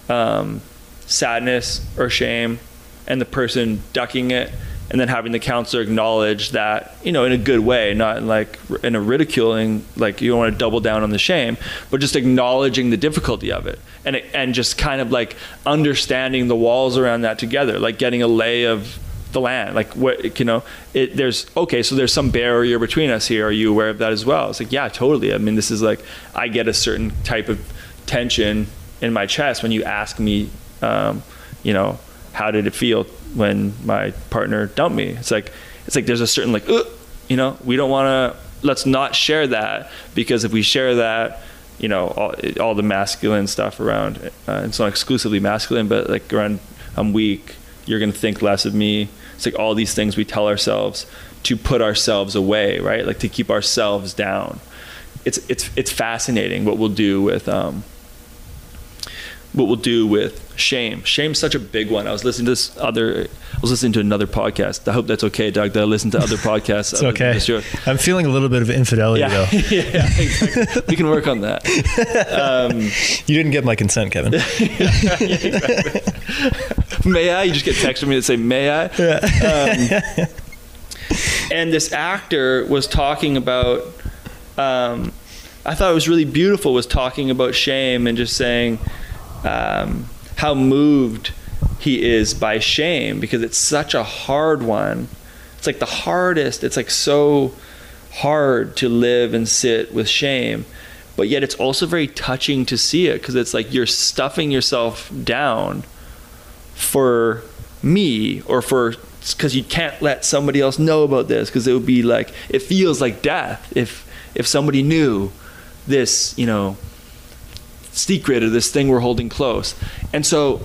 um, sadness or shame and the person ducking it and then having the counselor acknowledge that you know in a good way not in like in a ridiculing like you don't want to double down on the shame but just acknowledging the difficulty of it and and just kind of like understanding the walls around that together like getting a lay of the land like what you know it there's okay so there's some barrier between us here. Are you aware of that as well? It's like yeah totally. I mean this is like i get a certain type of tension in my chest when you ask me um, you know how did it feel when my partner dumped me. It's like it's like there's a certain like you know? We don't want to let's not share that because if we share that you know all, all the masculine stuff around uh, it's not exclusively masculine but like around i'm weak you're going to think less of me. It's like all these things we tell ourselves to put ourselves away right? Like to keep ourselves down. It's it's it's fascinating what we'll do with um what we'll do with shame shame's such a big one i was listening to this other i was listening to another podcast i hope that's okay doug that I listen to other podcasts. it's okay. I'm feeling a little bit of infidelity yeah, though yeah exactly. we can work on that um, you didn't get my consent kevin may I? You just get text from me that say, may I? Um, and this actor was talking about, um, I thought it was really beautiful, was talking about shame and just saying um, how moved he is by shame because it's such a hard one. It's like the hardest, it's like so hard to live and sit with shame but yet it's also very touching to see it because it's like you're stuffing yourself down for me or for because you can't let somebody else know about this because it would be like it feels like death if if somebody knew this you know secret or this thing we're holding close and so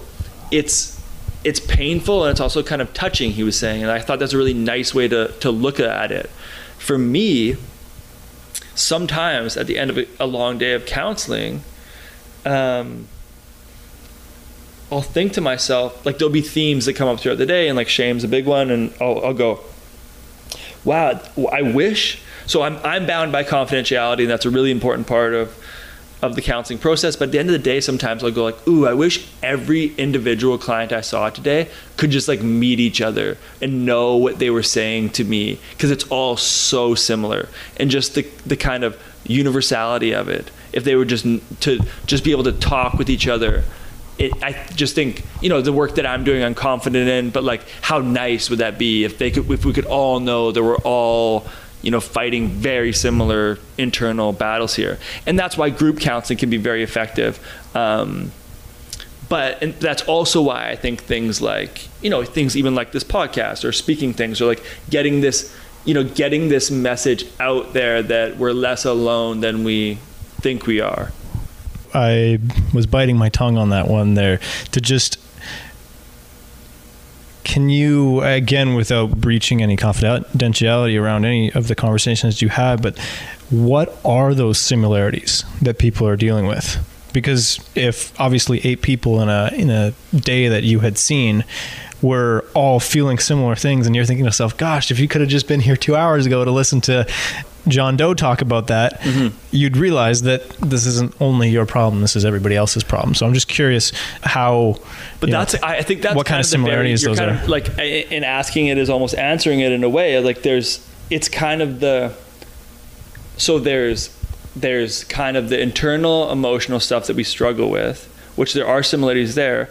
it's it's painful and it's also kind of touching he was saying and i thought that's a really nice way to to look at it for me sometimes at the end of a, long day of counseling um, I'll think to myself, like there'll be themes that come up throughout the day, and like shame's a big one, and I'll, I'll go, wow, I wish. So I'm, I'm bound by confidentiality, and that's a really important part of, of the counseling process. But at the end of the day, sometimes I'll go like, ooh, I wish every individual client I saw today could just like meet each other and know what they were saying to me, because it's all so similar, and just the, the kind of universality of it. If they were just to just be able to talk with each other it, I just think you know the work that I'm doing, I'm confident in. But like, how nice would that be if they could, if we could all know that we're all you know fighting very similar internal battles here, and that's why group counseling can be very effective. Um, but and that's also why I think things like you know things even like this podcast or speaking things or like getting this you know, getting this message out there that we're less alone than we think we are. I was biting my tongue on that one there to just can you again without breaching any confidentiality around any of the conversations you had but what are those similarities that people are dealing with? Because if obviously eight people in a in a day that you had seen were all feeling similar things and you're thinking to yourself gosh if you could have just been here 2 hours ago to listen to John Doe talk about that, mm-hmm. you'd realize that this isn't only your problem; this is everybody else's problem. So I'm just curious how. But that's know, I think that's what kind of similarities very, those are. Of, like in asking it is almost answering it in a way. Like there's, it's kind of the. So there's, there's kind of the internal emotional stuff that we struggle with, which there are similarities there,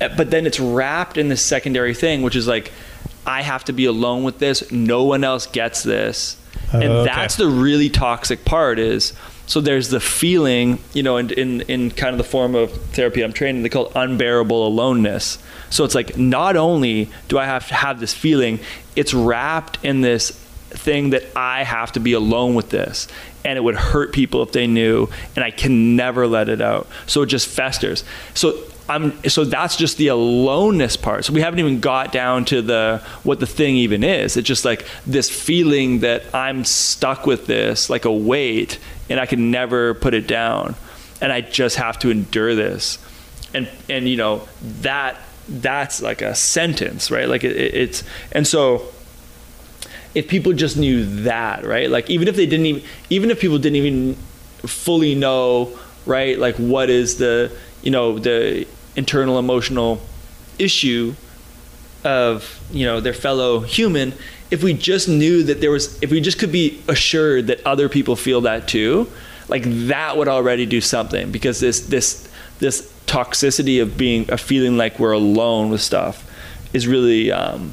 eh, but then it's wrapped in this secondary thing, which is like, I have to be alone with this. No one else gets this and oh, okay. that's the really toxic part is so there's the feeling you know in, in in kind of the form of therapy i'm training they call it unbearable aloneness. So it's like not only do i have to have this feeling it's wrapped in this thing that i have to be alone with this. And it would hurt people if they knew and i can never let it out. So it just festers. So I'm so that's just the aloneness part. So we haven't even got down to the what the thing even is. It's just like this feeling that I'm stuck with this like a weight and I can never put it down and I just have to endure this. And and you know that that's like a sentence, right? Like it, it's and so if people just knew that, right? Like even if they didn't even even if people didn't even fully know, right? Like what is the you know the internal emotional issue of you know their fellow human if we just knew that there was if we just could be assured that other people feel that too like that would already do something because this this this toxicity of being a feeling like we're alone with stuff is really um,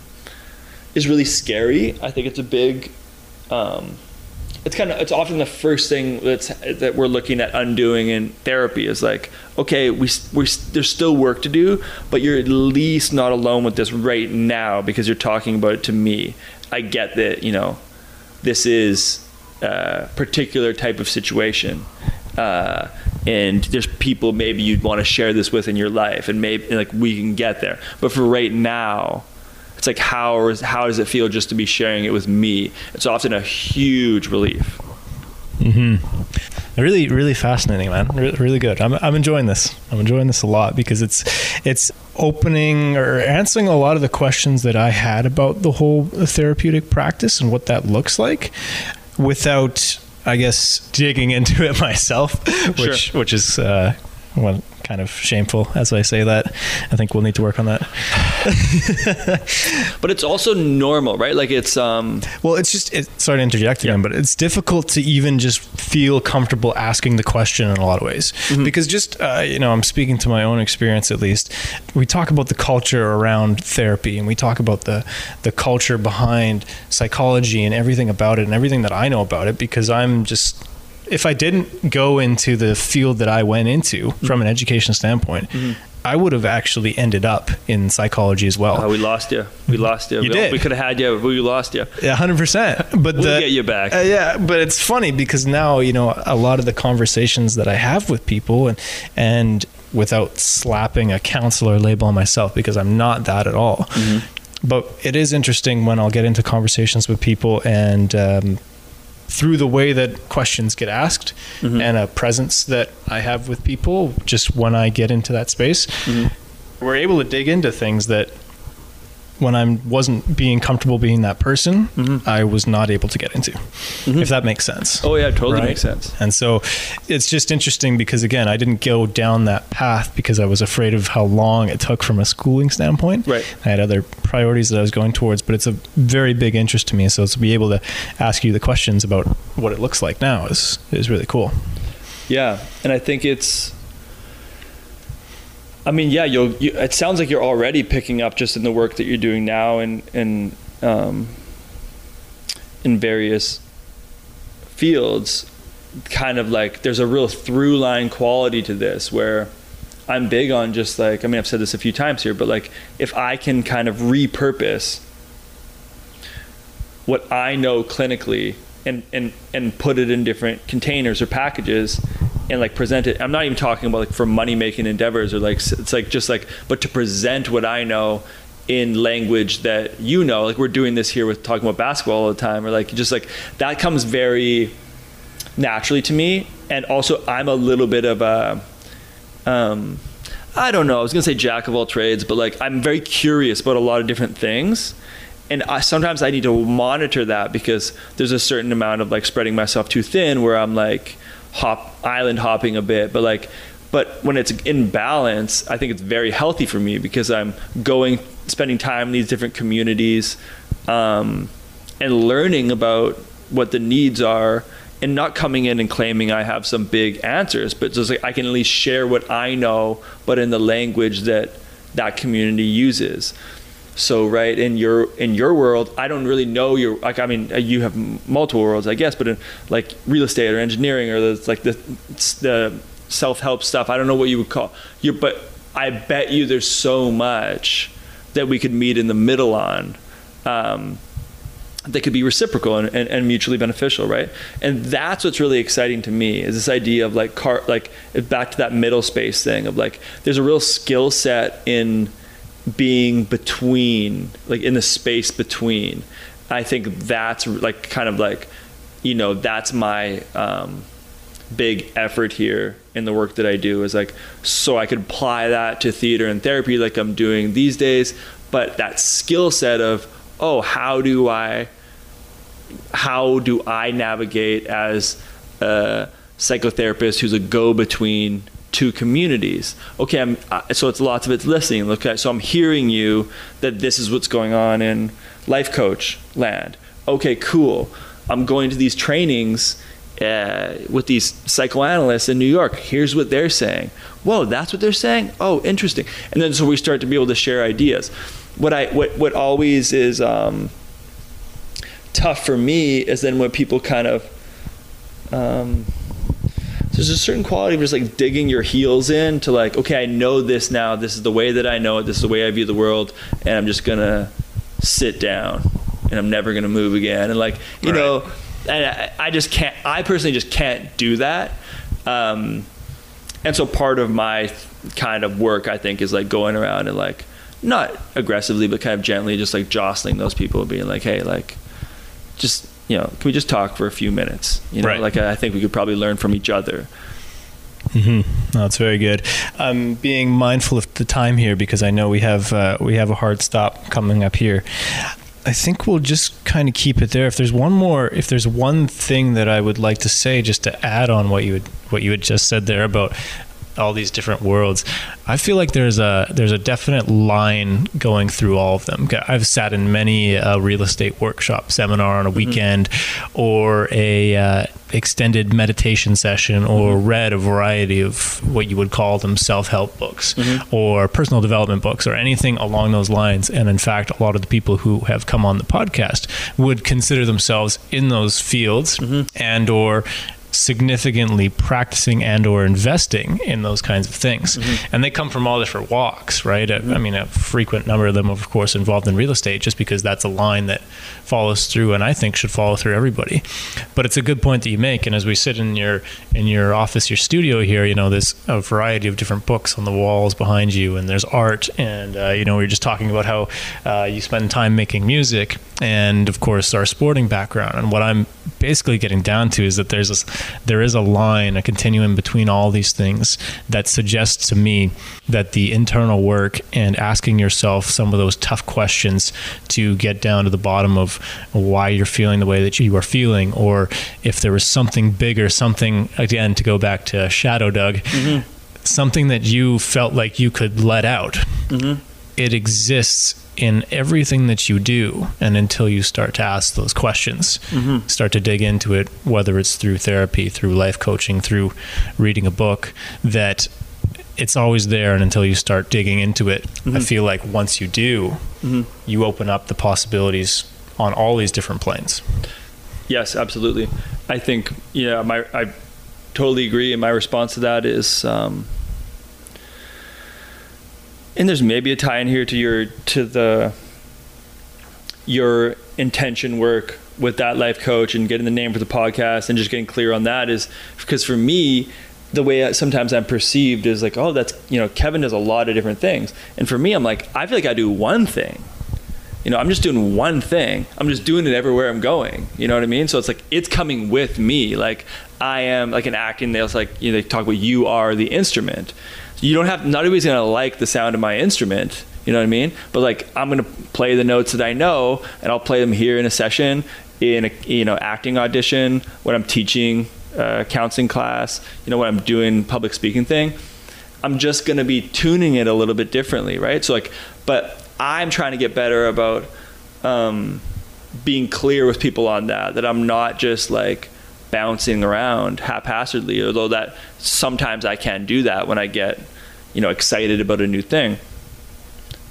is really scary. I think it's a big um, it's kind of it's often the first thing that's that we're looking at undoing in therapy is like okay we we there's still work to do but you're at least not alone with this right now because you're talking about it to me. I get that you know this is a particular type of situation uh, and there's people maybe you'd want to share this with in your life and maybe like we can get there. But for right now it's like how is, how does it feel just to be sharing it with me? It's often a huge relief. Mm-hmm. Really, really fascinating, man. Re- really good. I'm, I'm enjoying this. I'm enjoying this a lot because it's it's opening or answering a lot of the questions that I had about the whole therapeutic practice and what that looks like, without I guess digging into it myself, which sure. which is uh, well, kind of shameful as I say that. I think we'll need to work on that. but it's also normal, right? Like it's um well, it's just it, sorry to interject again, yeah. but it's difficult to even just feel comfortable asking the question in a lot of ways mm-hmm. because just uh, you know I'm speaking to my own experience at least. We talk about the culture around therapy and we talk about the the culture behind psychology and everything about it and everything that I know about it because I'm just if I didn't go into the field that I went into mm-hmm. from an education standpoint, mm-hmm. I would have actually ended up in psychology as well. Oh, we lost you. We lost you. You we, did. We could have had you. But We lost you. Yeah, hundred percent. But we'll the, get you back. Uh, yeah, but it's funny because now you know a lot of the conversations that I have with people, and and without slapping a counselor label on myself because I'm not that at all. Mm-hmm. But it is interesting when I'll get into conversations with people and um, through the way that questions get asked mm-hmm. and a presence that I have with people just when I get into that space, mm-hmm. we're able to dig into things that when I wasn't being comfortable being that person, mm-hmm. I was not able to get into, mm-hmm. if that makes sense. Oh yeah, totally right? makes sense. And so it's just interesting because again, I didn't go down that path because I was afraid of how long it took from a schooling standpoint. Right. I had other priorities that I was going towards, but it's a very big interest to me. So to be able to ask you the questions about what it looks like now is is really cool. Yeah, and I think it's I mean, yeah, you'll. You, it sounds like you're already picking up just in the work that you're doing now, and and um, in various fields, kind of like there's a real through line quality to this where I'm big on just like I mean I've said this a few times here, but like if I can kind of repurpose what I know clinically and and and put it in different containers or packages and like present it. I'm not even talking about like for money making endeavors or like it's like just like but to present what I know in language that you know. Like we're doing this here with talking about basketball all the time or like just like that comes very naturally to me. And also I'm a little bit of a um I don't know. I was gonna say jack of all trades but like I'm very curious about a lot of different things. And I, sometimes I need to monitor that because there's a certain amount of like spreading myself too thin where I'm like hop island hopping a bit but like but when it's in balance I think it's very healthy for me because I'm going spending time in these different communities um, and learning about what the needs are and not coming in and claiming I have some big answers but just like I can at least share what I know but in the language that that community uses so right in your in your world i don't really know your like i mean you have multiple worlds i guess but in like real estate or engineering or the like the the self-help stuff i don't know what you would call you but i bet you there's so much that we could meet in the middle on um, that could be reciprocal and, and, and, mutually beneficial right? And that's what's really exciting to me is this idea of like car like back to that middle space thing of like there's a real skill set in being between like in the space between. I think that's like kind of like you know that's my um, big effort here in the work that i do is like so i could apply that to theater and therapy like i'm doing these days but that skill set of oh how do i how do i navigate as a psychotherapist who's a go between two communities. Okay, I'm, uh, so it's lots of it's listening. Okay, so I'm hearing you that this is what's going on in life coach land. Okay, cool. I'm going to these trainings uh, with these psychoanalysts in New York. Here's what they're saying. Whoa, that's what they're saying. Oh, interesting. And then so we start to be able to share ideas. What I what what always is um, tough for me is then when people kind of um, there's a certain quality of just like digging your heels in to like, okay, I know this now. This is the way that I know it. This is the way I view the world, and I'm just gonna sit down, and I'm never gonna move again. And like, you right. know, and I, I, just can't. I personally just can't do that. Um, and so part of my kind of work, I think, is like going around and like not aggressively, but kind of gently, just like jostling those people, being like, hey, like, just you know, can we just talk for a few minutes? You know, right. like I think we could probably learn from each other. Mm-hmm. No, that's very good. I'm being mindful of the time here because I know we have uh, we have a hard stop coming up here. I think we'll just kind of keep it there. If there's one more, if there's one thing that I would like to say, just to add on what you had what you had just said there about all these different worlds. I feel like there's a there's a definite line going through all of them. I've sat in many a uh, real estate workshop seminar on a mm-hmm. weekend, mm-hmm. or a uh, extended meditation session, or mm-hmm. read a variety of what you would call them self help books, mm-hmm. or personal development books, or anything along those lines. And in fact, a lot of the people who have come on the podcast would consider themselves in those fields, mm-hmm. and or significantly practicing and or investing in those kinds of things. Mm-hmm. and they come from all different walks right? Mm-hmm. I, mean a frequent number of them of course involved in real estate just because that's a line that follows through and i think should follow through everybody. But it's a good point that you make. And as we sit in your in your office your studio here you know there's a variety of different books on the walls behind you and there's art and uh, you know we are just talking about how uh, you spend time making music and of course our sporting background. And what i'm basically getting down to is that there's this there is a line, a continuum between all these things that suggests to me that the internal work and asking yourself some of those tough questions to get down to the bottom of why you're feeling the way that you are feeling, or if there was something bigger, something, again, to go back to Shadow Doug, mm-hmm. something that you felt like you could let out. Mm-hmm. It exists in everything that you do and until you start to ask those questions mm-hmm. start to dig into it whether it's through therapy through life coaching through reading a book that it's always there and until you start digging into it mm-hmm. i feel like once you do mm-hmm. you open up the possibilities on all these different planes yes absolutely i think yeah my i totally agree and my response to that is um, and there's maybe a tie in here to your to the your intention work with that life coach and getting the name for the podcast and just getting clear on that is because for me the way I, sometimes I'm perceived is like, oh, that's you know, Kevin does a lot of different things, and for me, I'm like, I feel like I do one thing. You know, I'm just doing one thing. I'm just doing it everywhere I'm going. You know what I mean? So it's like it's coming with me. Like I am like an acting. They like you know they talk about you are the instrument. You don't have not everybody's gonna like the sound of my instrument. You know what I mean? But like I'm gonna play the notes that I know, and I'll play them here in a session, in a you know acting audition when I'm teaching uh, counseling class, you know, when I'm doing public speaking thing, I'm just to be tuning it a little bit differently, right? So like, but I'm trying to get better about um, being clear with people on that, that I'm not just like bouncing around haphazardly, although that sometimes I can do that when I get, you know, excited about a new thing.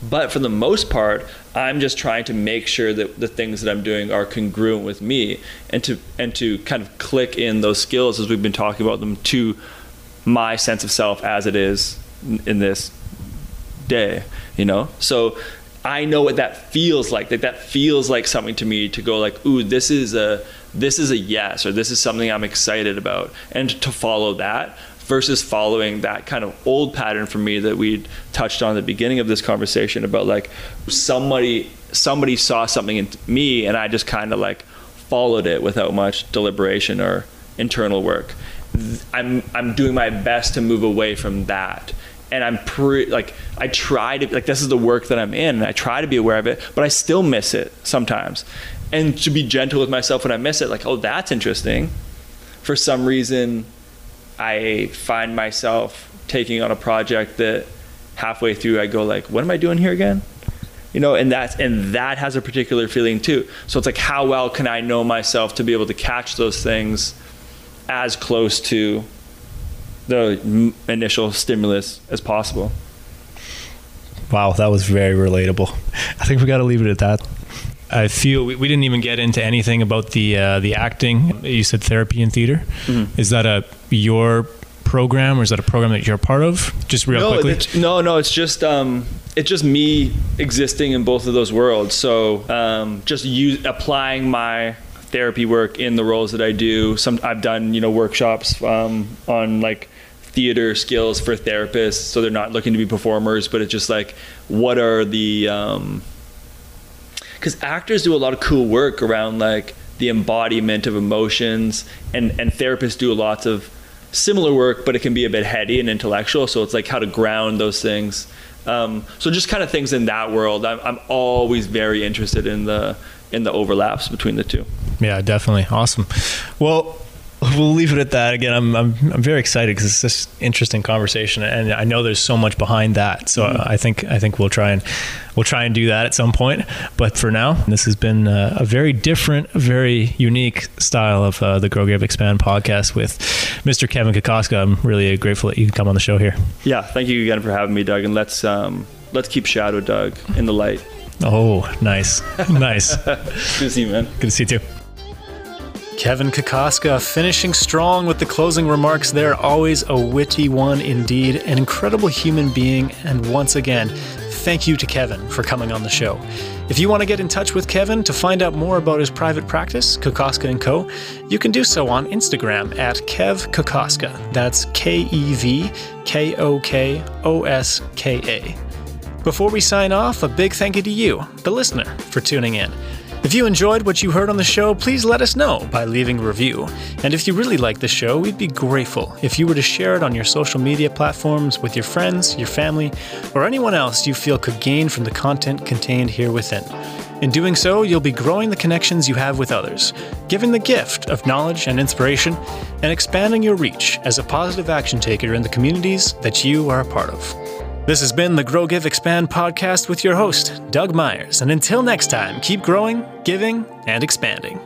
But for the most part, I'm just trying to make sure that the things that I'm doing are congruent with me and to and to kind of click in those skills as we've been talking about them to my sense of self as it is in this day, you know? So I know what that feels like. That that feels like something to me to go like, "Ooh, this is a this is a yes or this is something I'm excited about." And to follow that versus following that kind of old pattern for me that we touched on at the beginning of this conversation about like somebody somebody saw something in me and I just kind of like followed it without much deliberation or internal work. I'm I'm doing my best to move away from that. And I'm pre like I try to like this is the work that I'm in and I try to be aware of it, but I still miss it sometimes. And to be gentle with myself when I miss it, like, oh that's interesting. For some reason I find myself taking on a project that halfway through I go like, what am I doing here again? You know, and that and that has a particular feeling too. So it's like, how well can I know myself to be able to catch those things as close to the initial stimulus as possible? Wow, that was very relatable. I think we got to leave it at that. I feel we, we, didn't even get into anything about the uh, the acting. You said therapy and theater. Mm-hmm. Is that a your program, or is that a program that you're a part of? Just real no, quickly. No, no, it's just um, it's just me existing in both of those worlds. So um, just use applying my therapy work in the roles that I do. Some I've done you know workshops um, on like theater skills for therapists, so they're not looking to be performers, but it's just like what are the um, because actors do a lot of cool work around like the embodiment of emotions, and and therapists do lots of similar work, but it can be a bit heady and intellectual. So it's like how to ground those things. Um, so just kind of things in that world. I'm, I'm always very interested in the in the overlaps between the two. Yeah, definitely. Awesome. Well, we'll leave it at that. Again, I'm I'm, I'm very excited because it's this interesting conversation, and I know there's so much behind that. So mm-hmm. I think I think we'll try and we'll try and do that at some point. But for now, this has been a, a very different, very unique style of uh, the Grow Give Expand podcast with Mr. Kevin Kokoska. I'm really grateful that you can come on the show here. Yeah, thank you again for having me, Doug. And let's um, let's keep Shadow Doug in the light. Oh, nice, nice. Good to see you, man. Good to see you too. Kevin Kokoska finishing strong with the closing remarks there. Always a witty one indeed, an incredible human being, and once again, thank you to Kevin for coming on the show. If you want to get in touch with Kevin to find out more about his private practice, Kokoska & Co., you can do so on Instagram at Kev Kokoska. That's K E V K O K O S K A. Before we sign off, a big thank you to you, the listener, for tuning in. If you enjoyed what you heard on the show, please let us know by leaving a review. And if you really like the show, we'd be grateful if you were to share it on your social media platforms with your friends, your family, or anyone else you feel could gain from the content contained here within. In doing so, you'll be growing the connections you have with others, giving the gift of knowledge and inspiration, and expanding your reach as a positive action taker in the communities that you are a part of. This has been the Grow Give Expand podcast with your host, Doug Myers. And until next time, keep growing, giving, and expanding.